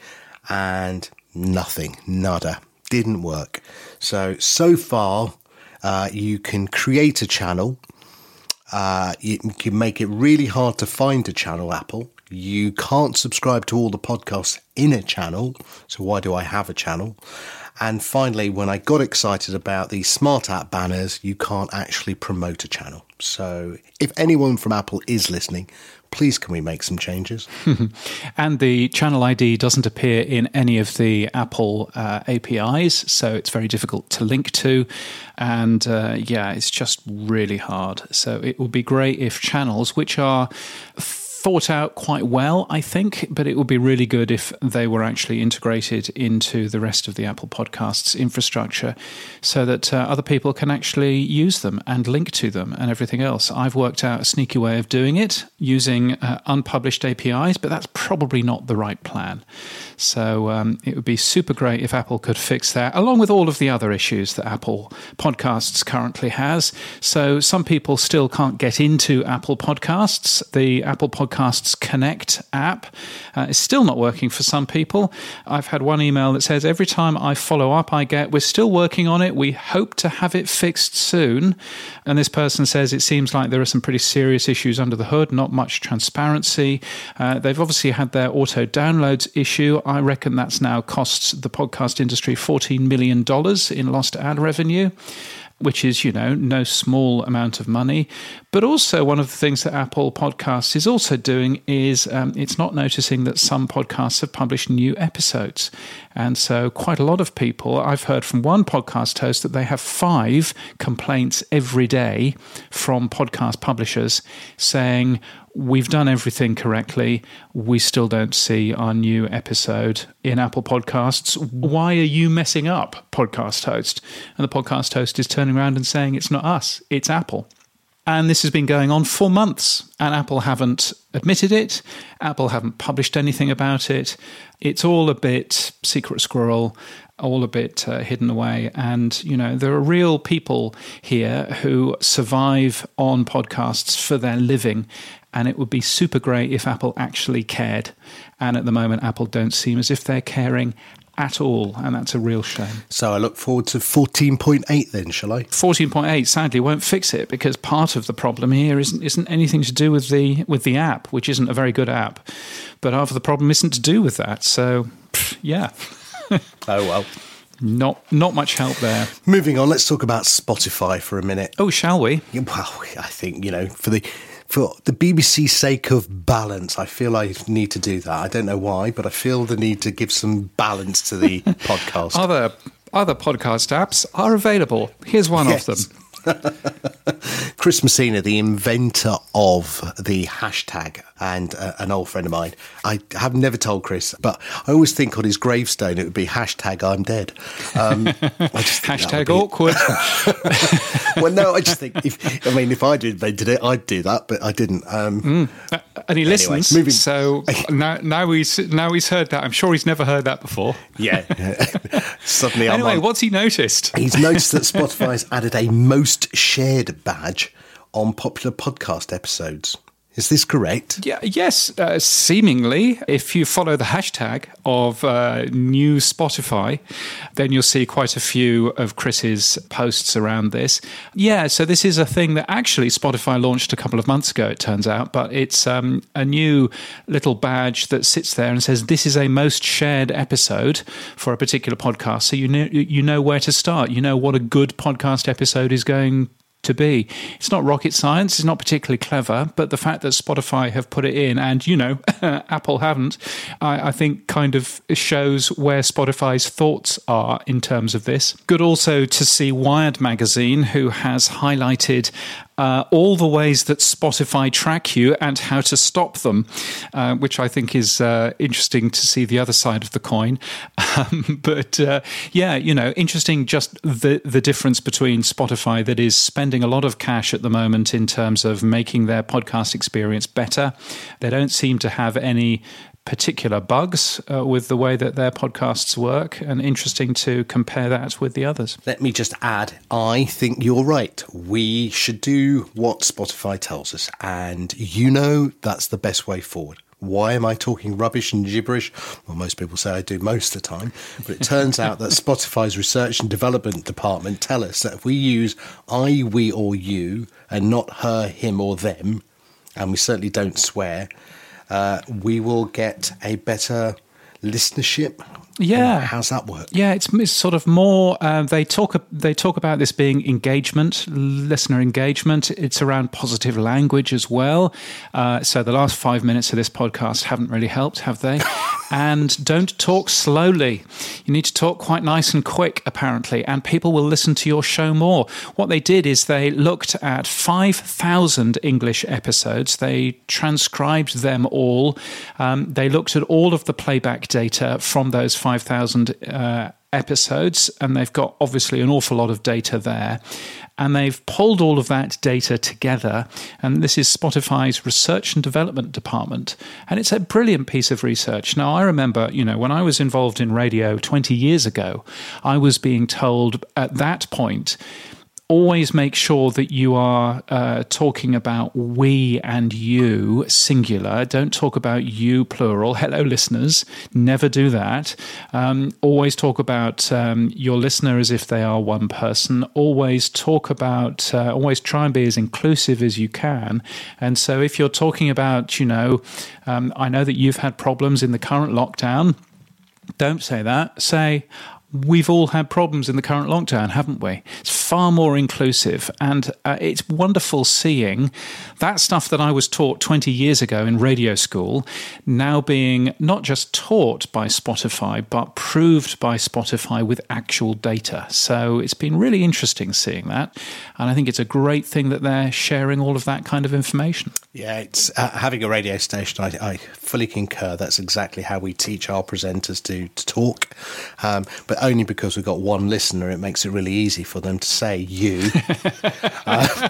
and nothing, nada, didn't work. So, so far, uh, you can create a channel. Uh, you can make it really hard to find a channel, Apple. You can't subscribe to all the podcasts in a channel. So why do I have a channel? And finally, when I got excited about the smart app banners, you can't actually promote a channel. So if anyone from Apple is listening, please can we make some changes? and the channel ID doesn't appear in any of the Apple uh, APIs, so it's very difficult to link to. And uh, yeah, it's just really hard. So it would be great if channels, which are thought out quite well, I think, but it would be really good if they were actually integrated into the rest of the Apple Podcasts infrastructure so that uh, other people can actually use them and link to them and everything else. I've worked out a sneaky way of doing it using uh, unpublished APIs, but that's probably not the right plan. So um, it would be super great if Apple could fix that, along with all of the other issues that Apple Podcasts currently has. So some people still can't get into Apple Podcasts. The Apple Podcasts Podcasts Connect app uh, is still not working for some people. I've had one email that says every time I follow up, I get, We're still working on it. We hope to have it fixed soon. And this person says it seems like there are some pretty serious issues under the hood, not much transparency. Uh, they've obviously had their auto downloads issue. I reckon that's now cost the podcast industry $14 million in lost ad revenue which is, you know, no small amount of money. But also, one of the things that Apple Podcasts is also doing is um, it's not noticing that some podcasts have published new episodes. And so, quite a lot of people, I've heard from one podcast host that they have five complaints every day from podcast publishers saying, we've done everything correctly. We still don't see our new episode in Apple Podcasts. Why are you messing up, podcast host? And the podcast host is turning around and saying, It's not us, it's Apple. And this has been going on for months, and Apple haven't admitted it. Apple haven't published anything about it. It's all a bit secret squirrel, all a bit uh, hidden away. And, you know, there are real people here who survive on podcasts for their living and it would be super great if Apple actually cared. And at the moment, Apple don't seem as if they're caring at all, and that's a real shame. So I look forward to 14.8 then, shall I? 14.8 sadly won't fix it because part of the problem here isn't isn't anything to do with the with the app, which isn't a very good app, but half of the problem isn't to do with that. So, yeah. oh well. Not not much help there. Moving on, let's talk about Spotify for a minute. Oh, shall we? Well, I think you know for the for the BBC's sake of balance, I feel I need to do that. I don't know why, but I feel the need to give some balance to the podcast. Other other podcast apps are available. Here's one yes. of them. Chris Messina, the inventor of the hashtag, and uh, an old friend of mine. I have never told Chris, but I always think on his gravestone it would be hashtag I'm dead. Um, hashtag be... awkward. well, no, I just think if I mean if I'd invented it, I'd do that, but I didn't. Um, mm. uh, and he anyway, listens. Moving... So now, now he's now he's heard that. I'm sure he's never heard that before. Yeah. Suddenly, anyway, what's he noticed? He's noticed that Spotify's added a most shared badge on popular podcast episodes. Is this correct? Yeah, yes, uh, seemingly. If you follow the hashtag of uh, new Spotify, then you'll see quite a few of Chris's posts around this. Yeah, so this is a thing that actually Spotify launched a couple of months ago, it turns out, but it's um, a new little badge that sits there and says, This is a most shared episode for a particular podcast. So you know, you know where to start. You know what a good podcast episode is going to be. It's not rocket science, it's not particularly clever, but the fact that Spotify have put it in and, you know, Apple haven't, I, I, think kind of shows where Spotify's thoughts are in terms of this. Good also to see Wired Magazine, who has highlighted uh, all the ways that Spotify track you and how to stop them, uh, which I think is uh, interesting to see the other side of the coin. Um, but uh, yeah, you know, interesting just the the difference between Spotify that is spending a lot of cash at the moment in terms of making their podcast experience better. They don't seem to have any particular bugs uh, with the way that their podcasts work, and interesting to compare that with the others. Let me just add I think you're right. We should do what Spotify tells us, and you know that's the best way forward. Why am I talking rubbish and gibberish? Well, most people say I do most of the time, but it turns out that Spotify's research and development department tell us that if we use I, we, or you, and not her, him, or them, and we certainly don't swear, uh, we will get a better listenership. Yeah. How's that work? Yeah, it's, it's sort of more. Uh, they talk. They talk about this being engagement, listener engagement. It's around positive language as well. Uh, so the last five minutes of this podcast haven't really helped, have they? and don't talk slowly. You need to talk quite nice and quick, apparently, and people will listen to your show more. What they did is they looked at 5,000 English episodes, they transcribed them all, um, they looked at all of the playback data from those 5,000 uh, episodes, and they've got obviously an awful lot of data there. And they've pulled all of that data together. And this is Spotify's research and development department. And it's a brilliant piece of research. Now, I remember, you know, when I was involved in radio 20 years ago, I was being told at that point, always make sure that you are uh, talking about we and you singular. Don't talk about you plural. Hello, listeners. Never do that. Um, always talk about um, your listener as if they are one person. Always talk about, uh, always try and be as inclusive as you can. And so if you're talking about, you know, um, I know that you've had problems in the current lockdown. Don't say that. Say, we've all had problems in the current lockdown, haven't we? It's far more inclusive, and uh, it's wonderful seeing that stuff that I was taught 20 years ago in radio school now being not just taught by Spotify, but proved by Spotify with actual data. So it's been really interesting seeing that, and I think it's a great thing that they're sharing all of that kind of information. Yeah, it's uh, having a radio station. I, I, fully concur. That's exactly how we teach our presenters to, to talk. Um, but only because we've got one listener, it makes it really easy for them to say you. uh,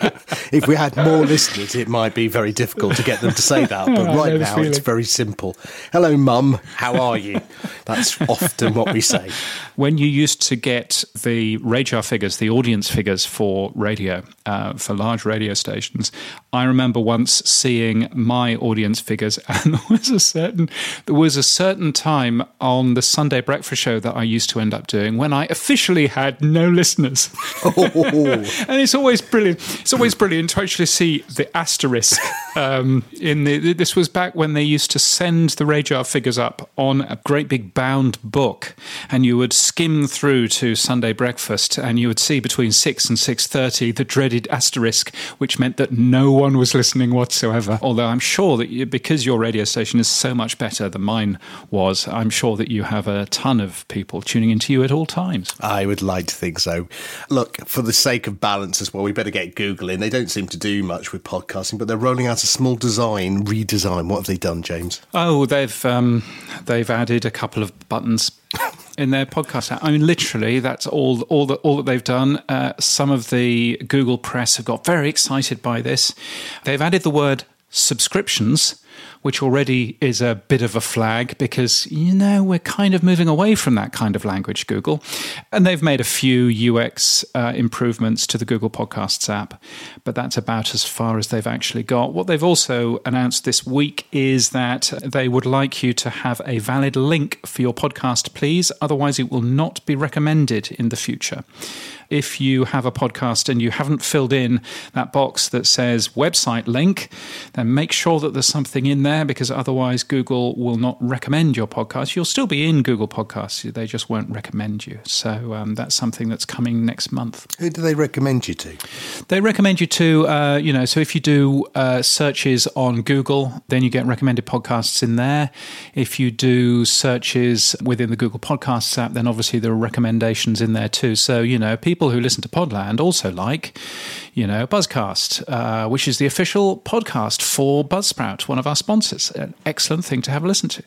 if we had more listeners, it might be very difficult to get them to say that. But right now, it's very simple. Hello, mum. How are you? That's often what we say. When you used to get the RAJAR figures, the audience figures for radio, uh, for large radio stations, I remember once seeing my audience figures, and there was a certain there was a certain time on the Sunday breakfast show that I used to end up doing when I officially had no listeners. Oh. and it's always brilliant. It's always brilliant to actually see the asterisk um, in the. This was back when they used to send the RAJAR figures up on a great big bound book, and you would skim through to Sunday breakfast, and you would see between six and six thirty the dreaded asterisk, which meant that no one was listening whatsoever. Although I'm sure that you, because your radio station is so much better than mine was, I'm sure that you have a ton of people tuning into you at all times. I would like to think so. Look, for the sake of balance as well, we better get Google in. They don't seem to do much with podcasting, but they're rolling out a small design redesign. What have they done, James? Oh, they've um, they've added a couple of buttons in their podcast. I mean, literally, that's all all that all that they've done. Uh, some of the Google press have got very excited by this. They've added the word subscriptions which already is a bit of a flag because, you know, we're kind of moving away from that kind of language, Google. And they've made a few UX uh, improvements to the Google Podcasts app, but that's about as far as they've actually got. What they've also announced this week is that they would like you to have a valid link for your podcast, please. Otherwise, it will not be recommended in the future if you have a podcast and you haven't filled in that box that says website link, then make sure that there's something in there because otherwise Google will not recommend your podcast. You'll still be in Google Podcasts, they just won't recommend you. So um, that's something that's coming next month. Who do they recommend you to? They recommend you to, uh, you know, so if you do uh, searches on Google, then you get recommended podcasts in there. If you do searches within the Google Podcasts app, then obviously there are recommendations in there too. So, you know, people people who listen to Podland also like, you know, Buzzcast, uh, which is the official podcast for Buzzsprout, one of our sponsors. An excellent thing to have a listen to.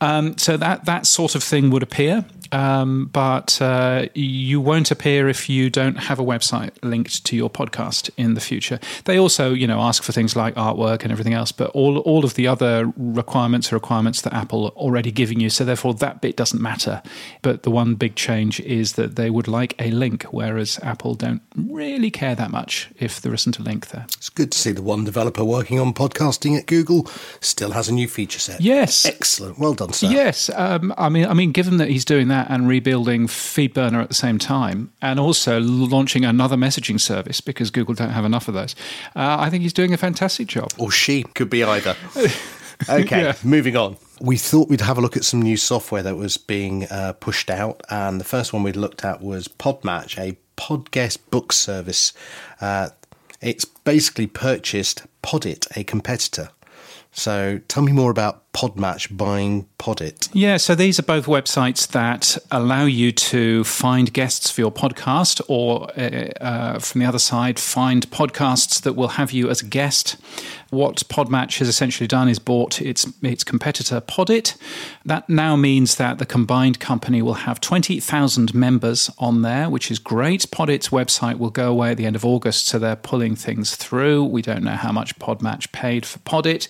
Um, so that that sort of thing would appear um, but uh, you won't appear if you don't have a website linked to your podcast in the future. They also, you know, ask for things like artwork and everything else, but all all of the other requirements are requirements that Apple are already giving you. So therefore, that bit doesn't matter. But the one big change is that they would like a link, whereas Apple don't really care that much if there isn't a link there. It's good to see the one developer working on podcasting at Google still has a new feature set. Yes, excellent. Well done, sir. Yes, um, I mean, I mean, given that he's doing that that and rebuilding FeedBurner at the same time, and also launching another messaging service because Google don't have enough of those. Uh, I think he's doing a fantastic job. Or she could be either. Okay, Yeah. moving on. We thought we'd have a look at some new software that was being uh, pushed out, and the first one we'd looked at was Podmatch, a podcast book service. Uh, it's basically purchased Podit, a competitor. So tell me more about Podmatch buying Podit. Yeah, so these are both websites that allow you to find guests for your podcast, or uh, uh, from the other side, find podcasts that will have you as a guest. What Podmatch has essentially done is bought its its competitor Podit. That now means that the combined company will have twenty thousand members on there, which is great. Podit's website will go away at the end of August, so they're pulling things through. We don't know how much Podmatch paid for Podit,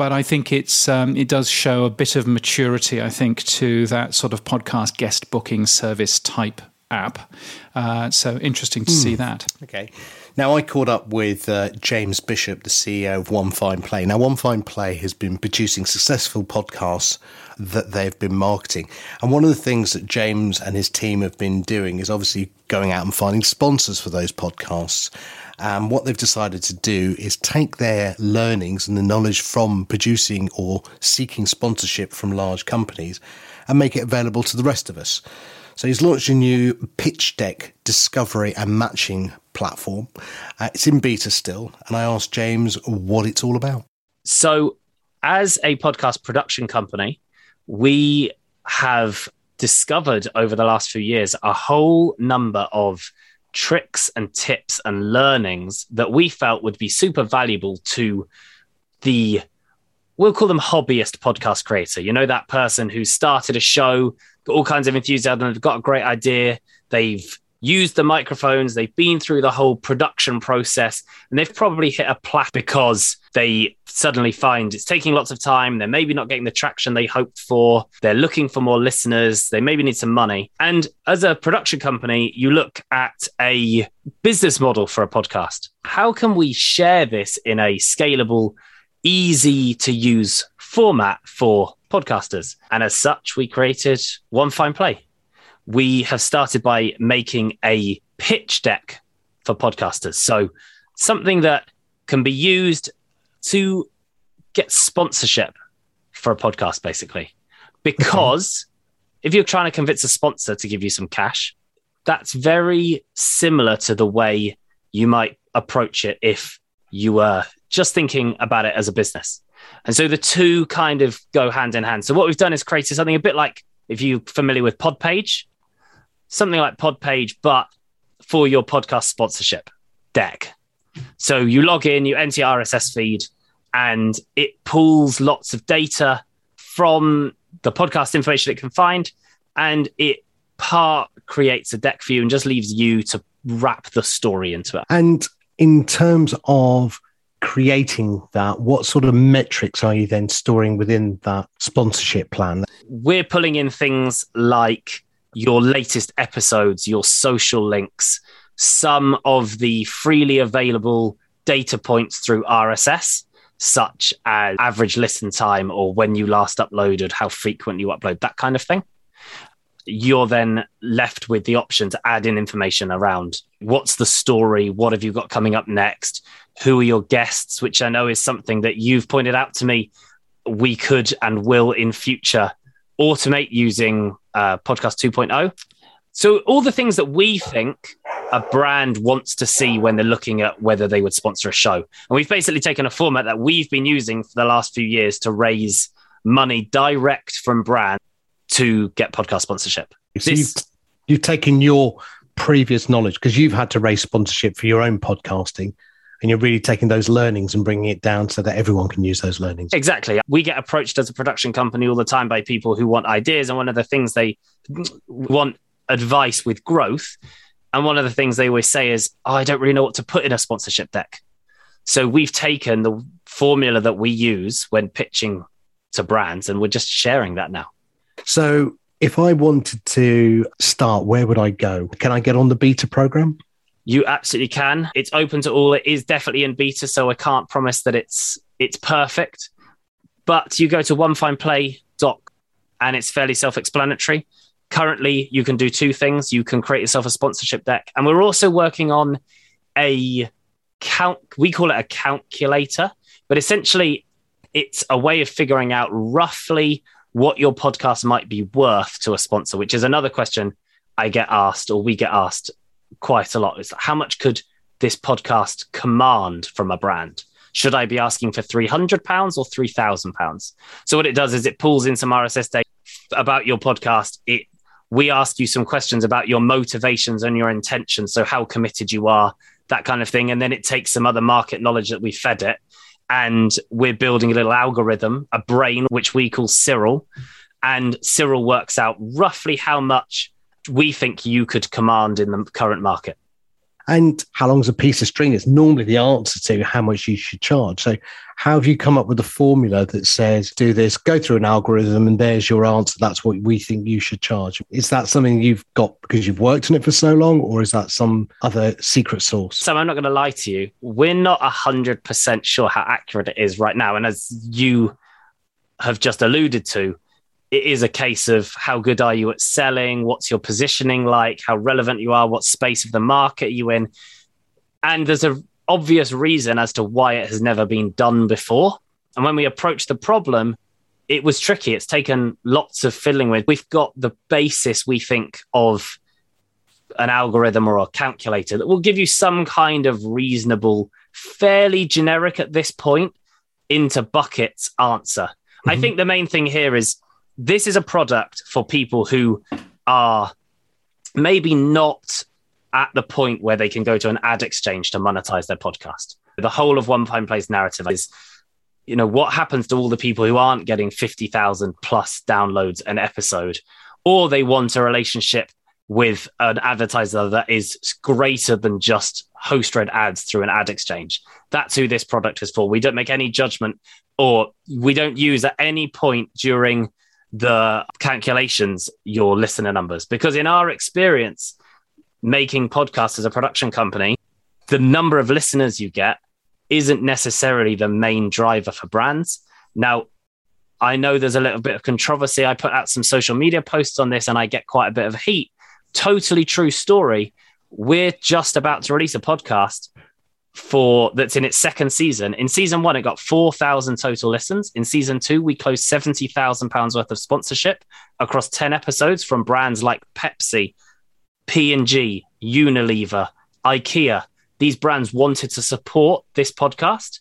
but I think it's um, it does show a bit of maturity. I think to that sort of podcast guest booking service type app. Uh, so interesting to see that. Okay. Now, I caught up with uh, James Bishop, the CEO of One Fine Play. Now, One Fine Play has been producing successful podcasts that they've been marketing. And one of the things that James and his team have been doing is obviously going out and finding sponsors for those podcasts. And what they've decided to do is take their learnings and the knowledge from producing or seeking sponsorship from large companies and make it available to the rest of us. So he's launched a new pitch deck discovery and matching platform. Uh, it's in beta still, and I asked James what it's all about. So, as a podcast production company, we have discovered over the last few years a whole number of tricks and tips and learnings that we felt would be super valuable to the we'll call them hobbyist podcast creator. You know that person who started a show got all kinds of enthusiasm they've got a great idea they've used the microphones they've been through the whole production process and they've probably hit a plaque because they suddenly find it's taking lots of time they're maybe not getting the traction they hoped for they're looking for more listeners they maybe need some money. And as a production company you look at a business model for a podcast. How can we share this in a scalable easy to use format for podcasters? And as such we created one fine play we have started by making a pitch deck for podcasters. So something that can be used to get sponsorship for a podcast, basically. Because if you're trying to convince a sponsor to give you some cash, that's very similar to the way you might approach it if you were just thinking about it as a business. And so the two kind of go hand in hand. So what we've done is created something a bit like if you're familiar with Podpage, something like Podpage, but for your podcast sponsorship deck. So you log in, you enter your RSS feed, and it pulls lots of data from the podcast information it can find, and it part creates a deck for you and just leaves you to wrap the story into it. And in terms of creating that, what sort of metrics are you then storing within that sponsorship plan? We're pulling in things like your latest episodes, your social links, some of the freely available data points through RSS, such as average listen time or when you last uploaded, how frequent you upload, that kind of thing. You're then left with the option to add in information around what's the story, what have you got coming up next, who are your guests, which I know is something that you've pointed out to me we could and will in future automate using uh, podcast 2.0. So, all the things that we think a brand wants to see when they're looking at whether they would sponsor a show. And we've basically taken a format that we've been using for the last few years to raise money direct from brands to get podcast sponsorship. So This- you've, you've taken your previous knowledge because you've had to raise sponsorship for your own podcasting and you're really taking those learnings and bringing it down so that everyone can use those learnings. Exactly. We get approached as a production company all the time by people who want ideas. And one of the things they want advice with growth. And one of the things they always say is, oh, I don't really know what to put in a sponsorship deck. So we've taken the formula that we use when pitching to brands and we're just sharing that now. So if I wanted to start, where would I go? Can I get on the beta program? You absolutely can. It's open to all. It is definitely in beta, so I can't promise that it's it's perfect. But you go to onefineplay.com and it's fairly self-explanatory. Currently, you can do two things. You can create yourself a sponsorship deck, and we're also working on a count. We call it a calculator, but essentially, It's a way of figuring out roughly what your podcast might be worth to a sponsor, which is another question I get asked or we get asked quite a lot. Is how much could this podcast command from a brand? Should I be asking for £300 or £3,000? So, what it does is it pulls in some RSS data about your podcast. It we ask you some questions about your motivations and your intentions. So, how committed you are, that kind of thing. And then it takes some other market knowledge that we fed it. And we're building a little algorithm, a brain, which we call Cyril. And Cyril works out roughly how much we think you could command in the current market. And how long's a piece of string is normally the answer to how much you should charge. So, how have you come up with a formula that says, do this, go through an algorithm, and there's your answer? That's what we think you should charge. Is that something you've got because you've worked on it for so long, or is that some other secret source? So, I'm not going to lie to you. We're not 100% sure how accurate it is right now. And as you have just alluded to, it is a case of how good are you at selling, what's your positioning like, how relevant you are, what space of the market are you in. And there's an obvious reason as to why it has never been done before. And when we approach the problem, it was tricky. It's taken lots of fiddling with. We've got the basis, we think, of an algorithm or a calculator that will give you some kind of reasonable, fairly generic at this point, into buckets answer. Mm-hmm. I think the main thing here is this is a product for people who are maybe not at the point where they can go to an ad exchange to monetize their podcast. The whole of One Fine Play's narrative is, you know, what happens to all the people who aren't getting 50,000 plus downloads an episode, or they want a relationship with an advertiser that is greater than just host read ads through an ad exchange. That's who this product is for. We don't make any judgment or we don't use at any point during the calculations your listener numbers. Because in our experience making podcasts as a production company the number of listeners you get isn't necessarily the main driver for brands. Now i know there's a little bit of controversy. I put out some social media posts on this and i get quite a bit of heat. Totally true story. We're just about to release a podcast for that's in its second season. In season one, it got 4,000 total listens. In season two, we closed 70,000 pounds worth of sponsorship across 10 episodes from brands like Pepsi, P&G, Unilever, IKEA. These brands wanted to support this podcast.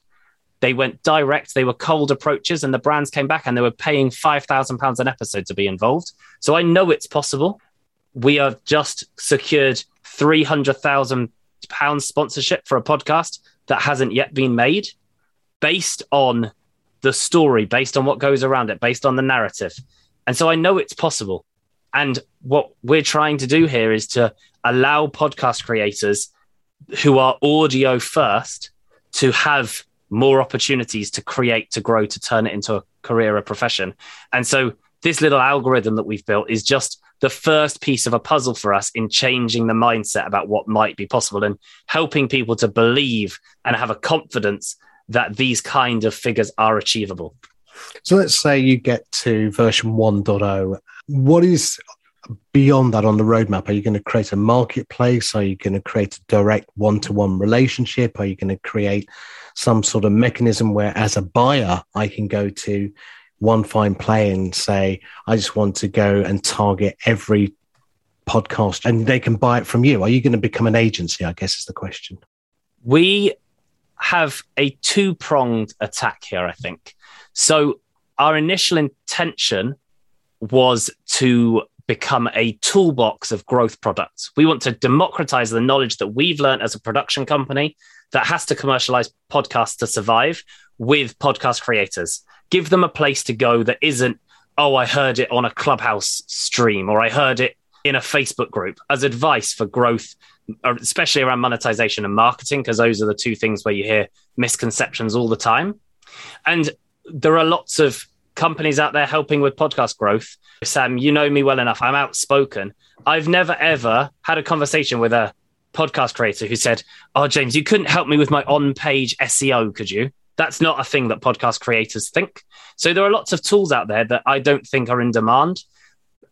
They went direct, they were cold approaches, and the brands came back and they were paying £5,000 an episode to be involved. So I know it's possible. We have just secured 300,000 pounds sponsorship for a podcast that hasn't yet been made based on the story, based on what goes around it, based on the narrative. And so I know it's possible. And what we're trying to do here is to allow podcast creators who are audio first to have more opportunities to create, to grow, to turn it into a career, a profession. And so this little algorithm that we've built is just the first piece of a puzzle for us in changing the mindset about what might be possible and helping people to believe and have a confidence that these kind of figures are achievable. So let's say you get to version 1.0. What is beyond that on the roadmap? Are you going to create a marketplace? Are you going to create a direct one to one relationship? Are you going to create some sort of mechanism where, as a buyer, I can go to one fine play and say, I just want to go and target every podcast and they can buy it from you? Are you going to become an agency? I guess is the question. We have a two pronged attack here, I think. So, our initial intention was to become a toolbox of growth products. We want to democratize the knowledge that we've learned as a production company that has to commercialize podcasts to survive with podcast creators give them a place to go that isn't, oh, I heard it on a clubhouse stream or I heard it in a Facebook group as advice for growth, uh, especially around monetization and marketing, because those are the two things where you hear misconceptions all the time. And there are lots of companies out there helping with podcast growth. Sam, you know me well enough. I'm outspoken. I've never ever had a conversation with a podcast creator who said, Oh, James, you couldn't help me with my on page SEO, could you? That's not a thing that podcast creators think. So there are lots of tools out there that I don't think are in demand.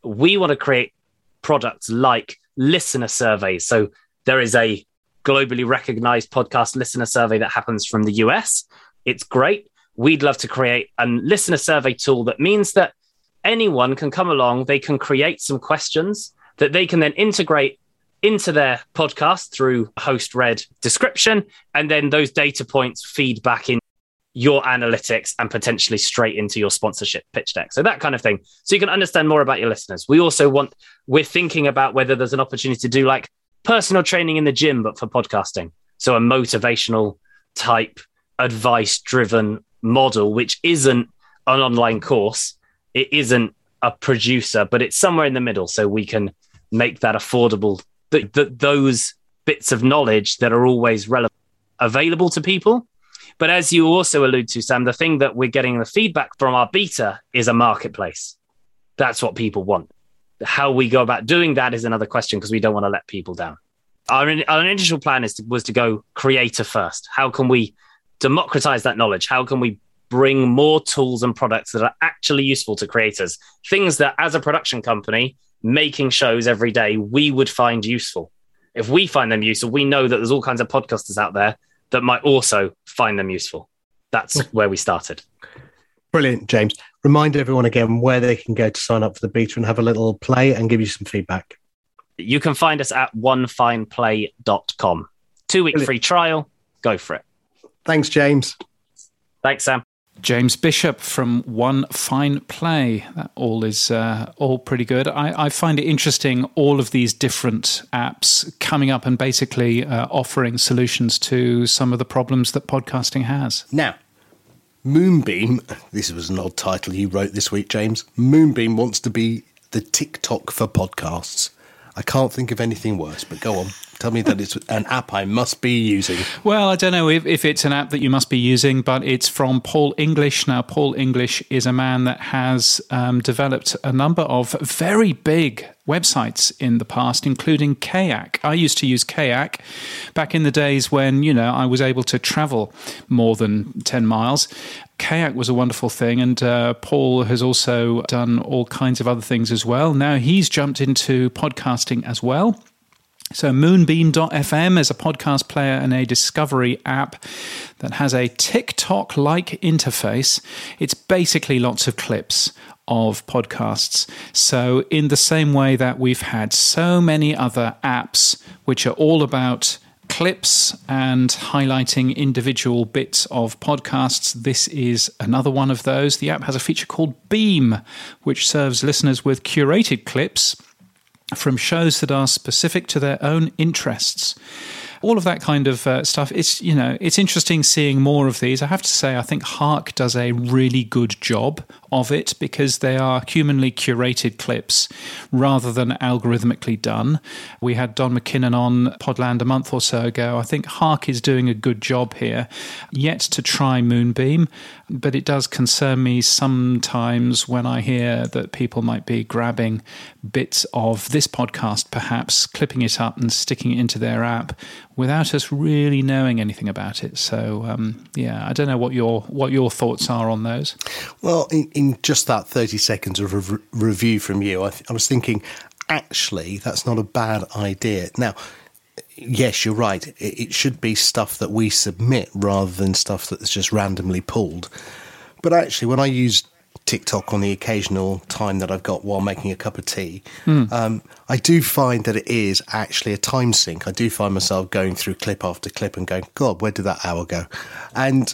We want to create products like listener surveys. So there is a globally recognized podcast listener survey that happens from the US. It's great. we'd love to create a listener survey tool that means that anyone can come along, they can create some questions that they can then integrate into their podcast through host read description. And then those data points feed back in your analytics and potentially straight into your sponsorship pitch deck. So that kind of thing. So you can understand more about your listeners. We also want, we're thinking about whether there's an opportunity to do like personal training in the gym, but for podcasting. So a motivational type advice driven model, which isn't an online course. It isn't a producer, but it's somewhere in the middle. So we can make that affordable that, that those bits of knowledge that are always relevant available to people. But as you also allude to, Sam, the thing that we're getting the feedback from our beta is a marketplace. That's what people want. How we go about doing that is another question because we don't want to let people down. Our, our initial plan is to, was to go creator first. How can we democratize that knowledge? How can we bring more tools and products that are actually useful to creators? Things that, as a production company, making shows every day we would find useful. If we find them useful, we know that there's all kinds of podcasters out there that might also find them useful. That's where we started. Brilliant, James. Remind everyone again where they can go to sign up for the beta and have a little play and give you some feedback. You can find us at onefineplay.com. Two week free trial. Go for it. Thanks, James. Thanks, Sam. James Bishop from One Fine Play. That all is uh, all pretty good. I, I, find it interesting all of these different apps coming up and basically uh, offering solutions to some of the problems that podcasting has. Now, Moonbeam, this was an odd title you wrote this week, James. Moonbeam wants to be the TikTok for podcasts. I can't think of anything worse, but go on. Tell me that it's an app I must be using. Well, I don't know if, if it's an app that you must be using, but it's from Paul English. Now, Paul English is a man that has um, developed a number of very big websites in the past, including Kayak. I used to use Kayak back in the days when, you know, I was able to travel more than 10 miles. Kayak was a wonderful thing, and uh, Paul has also done all kinds of other things as well. Now he's jumped into podcasting as well. So, Moonbeam.fm is a podcast player and a discovery app that has a TikTok like interface. It's basically lots of clips of podcasts. So, in the same way that we've had so many other apps which are all about clips and highlighting individual bits of podcasts. This is another one of those. The app has a feature called Beam, which serves listeners with curated clips from shows that are specific to their own interests all of that kind of uh, stuff. It's you know it's interesting seeing more of these. I have to say, I think Hark does a really good job of it because they are humanly curated clips rather than algorithmically done. We had Don McKinnon on Podland a month or so ago. I think Hark is doing a good job here. Yet to try Moonbeam, but it does concern me sometimes when I hear that people might be grabbing bits of this podcast, perhaps clipping it up and sticking it into their app without us really knowing anything about it. So um, yeah, I don't know what your what your thoughts are on those. Well, in, just that thirty seconds of re- review from you, I, th- I was thinking, actually, that's not a bad idea. Now yes, you're right. It, it, should be stuff that we submit rather than stuff that's just randomly pulled. But actually, when I use TikTok on the occasional time that I've got while making a cup of tea, mm. um, I do find that it is actually a time sink. I do find myself going through clip after clip and going, God, where did that hour go? And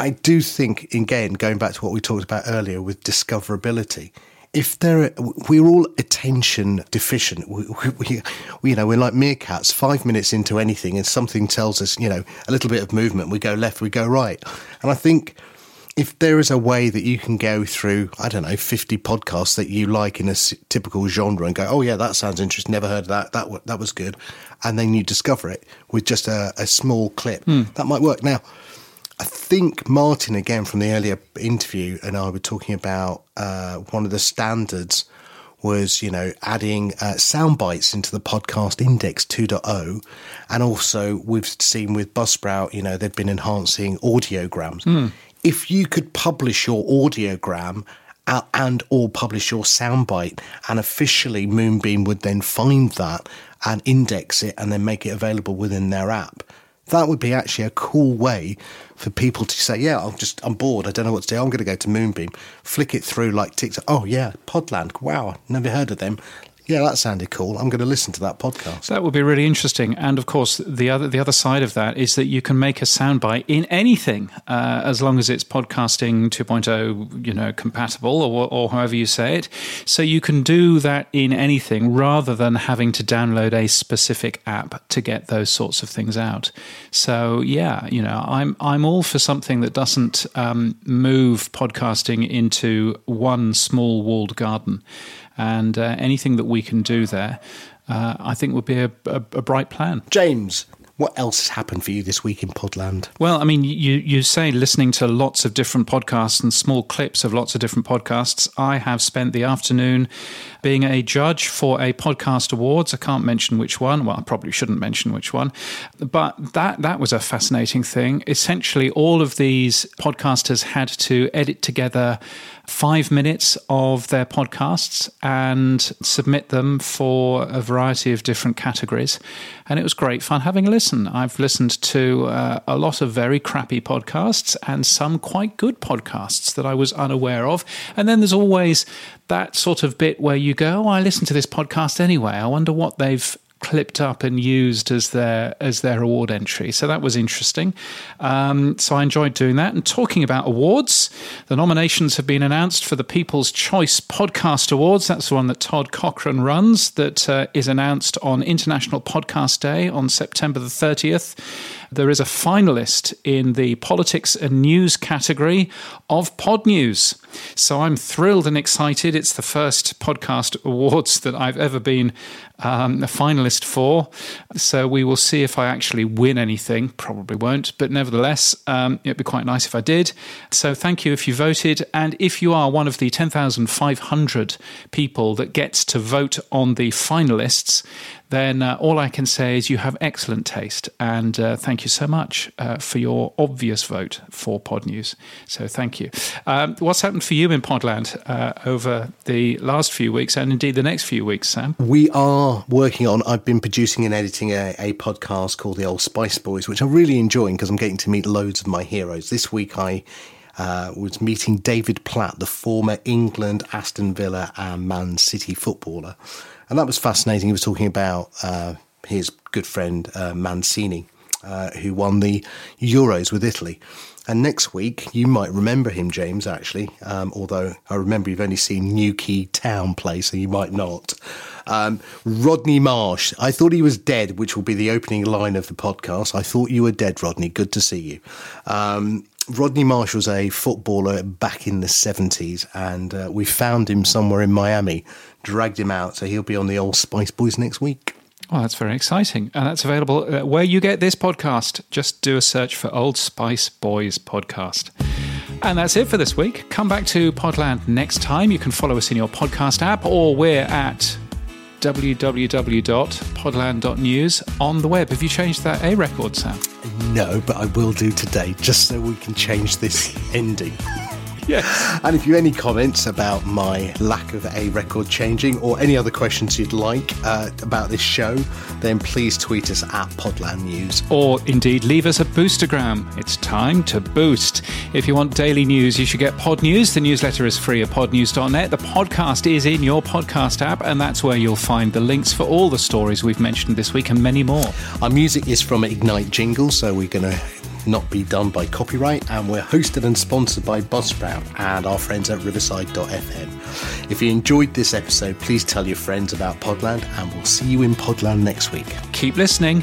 I do think, again, going back to what we talked about earlier with discoverability, if there, we're all attention deficient. We, we, we, you know, we're like meerkats. Five minutes into anything, and something tells us, you know, a little bit of movement. We go left, we go right, and I think if there is a way that you can go through, I don't know, 50 podcasts that you like in a typical genre and go, oh, yeah, that sounds interesting. Never heard of that. That, that was good. And then you discover it with just a, a small clip. Mm. That might work. Now, I think Martin, again, from the earlier interview, and I were talking about uh, one of the standards was, you know, adding uh, sound bites into the podcast index 2.0. And also, we've seen with Buzzsprout, you know, they've been enhancing audiograms. Mm if you could publish your audiogram and or publish your soundbite and officially moonbeam would then find that and index it and then make it available within their app That would be actually a cool way for people to say, yeah, I'm just, I'm bored. I don't know what to do. I'm going to go to Moonbeam, flick it through like TikTok. Oh, yeah, Podland. Wow, never heard of them yeah, that sounded cool. I'm going to listen to that podcast. That would be really interesting. And of course, the other the other side of that is that you can make a soundbite in anything, uh, as long as it's podcasting 2.0, you know, compatible or, or however you say it. So you can do that in anything rather than having to download a specific app to get those sorts of things out. So yeah, you know, I'm I'm all for something that doesn't um, move podcasting into one small walled garden and uh, anything that we can do there, uh, I think would be a, a, a bright plan. James, what else has happened for you this week in Podland? Well, I mean, you, you say listening to lots of different podcasts and small clips of lots of different podcasts. I have spent the afternoon being a judge for a podcast awards. I can't mention which one. Well, I probably shouldn't mention which one, but that that was a fascinating thing. Essentially, all of these podcasters had to edit together five minutes of their podcasts and submit them for a variety of different categories. And it was great fun having a listen. I've listened to uh, a lot of very crappy podcasts and some quite good podcasts that I was unaware of. And then there's always that sort of bit where you go, oh, I listen to this podcast anyway. I wonder what they've clipped up and used as their as their award entry. So that was interesting. Um, so I enjoyed doing that. And talking about awards, the nominations have been announced for the People's Choice Podcast Awards. That's the one that Todd Cochran runs. That uh, is announced on International Podcast Day on September the thirtieth. There is a finalist in the politics and news category of Podnews. So I'm thrilled and excited. It's the first podcast awards that I've ever been um, a finalist for. So we will see if I actually win anything. Probably won't, but nevertheless, um, it'd be quite nice if I did. So thank you if you voted. And if you are one of the 10,500 people that gets to vote on the finalists, then uh, all I can say is you have excellent taste. And uh, thank you so much uh, for your obvious vote for Podnews. So thank you. Um, what's happened for you in Podland uh, over the last few weeks and indeed the next few weeks, Sam? We are working on, I've been producing and editing a, a podcast called The Old Spice Boys, which I'm really enjoying because I'm getting to meet loads of my heroes. This week I uh, was meeting David Platt, the former England, Aston Villa, and Man City footballer and that was fascinating. He was talking about uh, his good friend uh, Mancini, uh, who won the Euros with Italy. And next week, you might remember him, James, actually, um, although I remember you've only seen Newquay Town play, so you might not. Um, Rodney Marsh. I thought he was dead, which will be the opening line of the podcast. I thought you were dead, Rodney. Good to see you. Um, Rodney Marsh was a footballer back in the 70s, and uh, we found him somewhere in Miami, dragged him out, so he'll be on the old Spice Boys next week. Oh, that's very exciting. And that's available uh, where you get this podcast. Just do a search for Old Spice Boys podcast. And that's it for this week. Come back to Podland next time. You can follow us in your podcast app, or we're at www.podland.news on the web. Have you changed that A record, Sam? No, but I will do today just so we can change this ending. Yes. And if you have any comments about my lack of a record changing or any other questions you'd like uh, about this show, then please tweet us at Podland News. Or indeed leave us a boostagram. It's time to boost. If you want daily news, you should get Podnews. The newsletter is free at podnews.net. The podcast is in your podcast app, and that's where you'll find the links for all the stories we've mentioned this week and many more. Our music is from Ignite Jingle, so we're going to not be done by copyright, and we're hosted and sponsored by Buzzsprout and our friends at Riverside.fm. If you enjoyed this episode, please tell your friends about Podland, and we'll see you in Podland next week. Keep listening.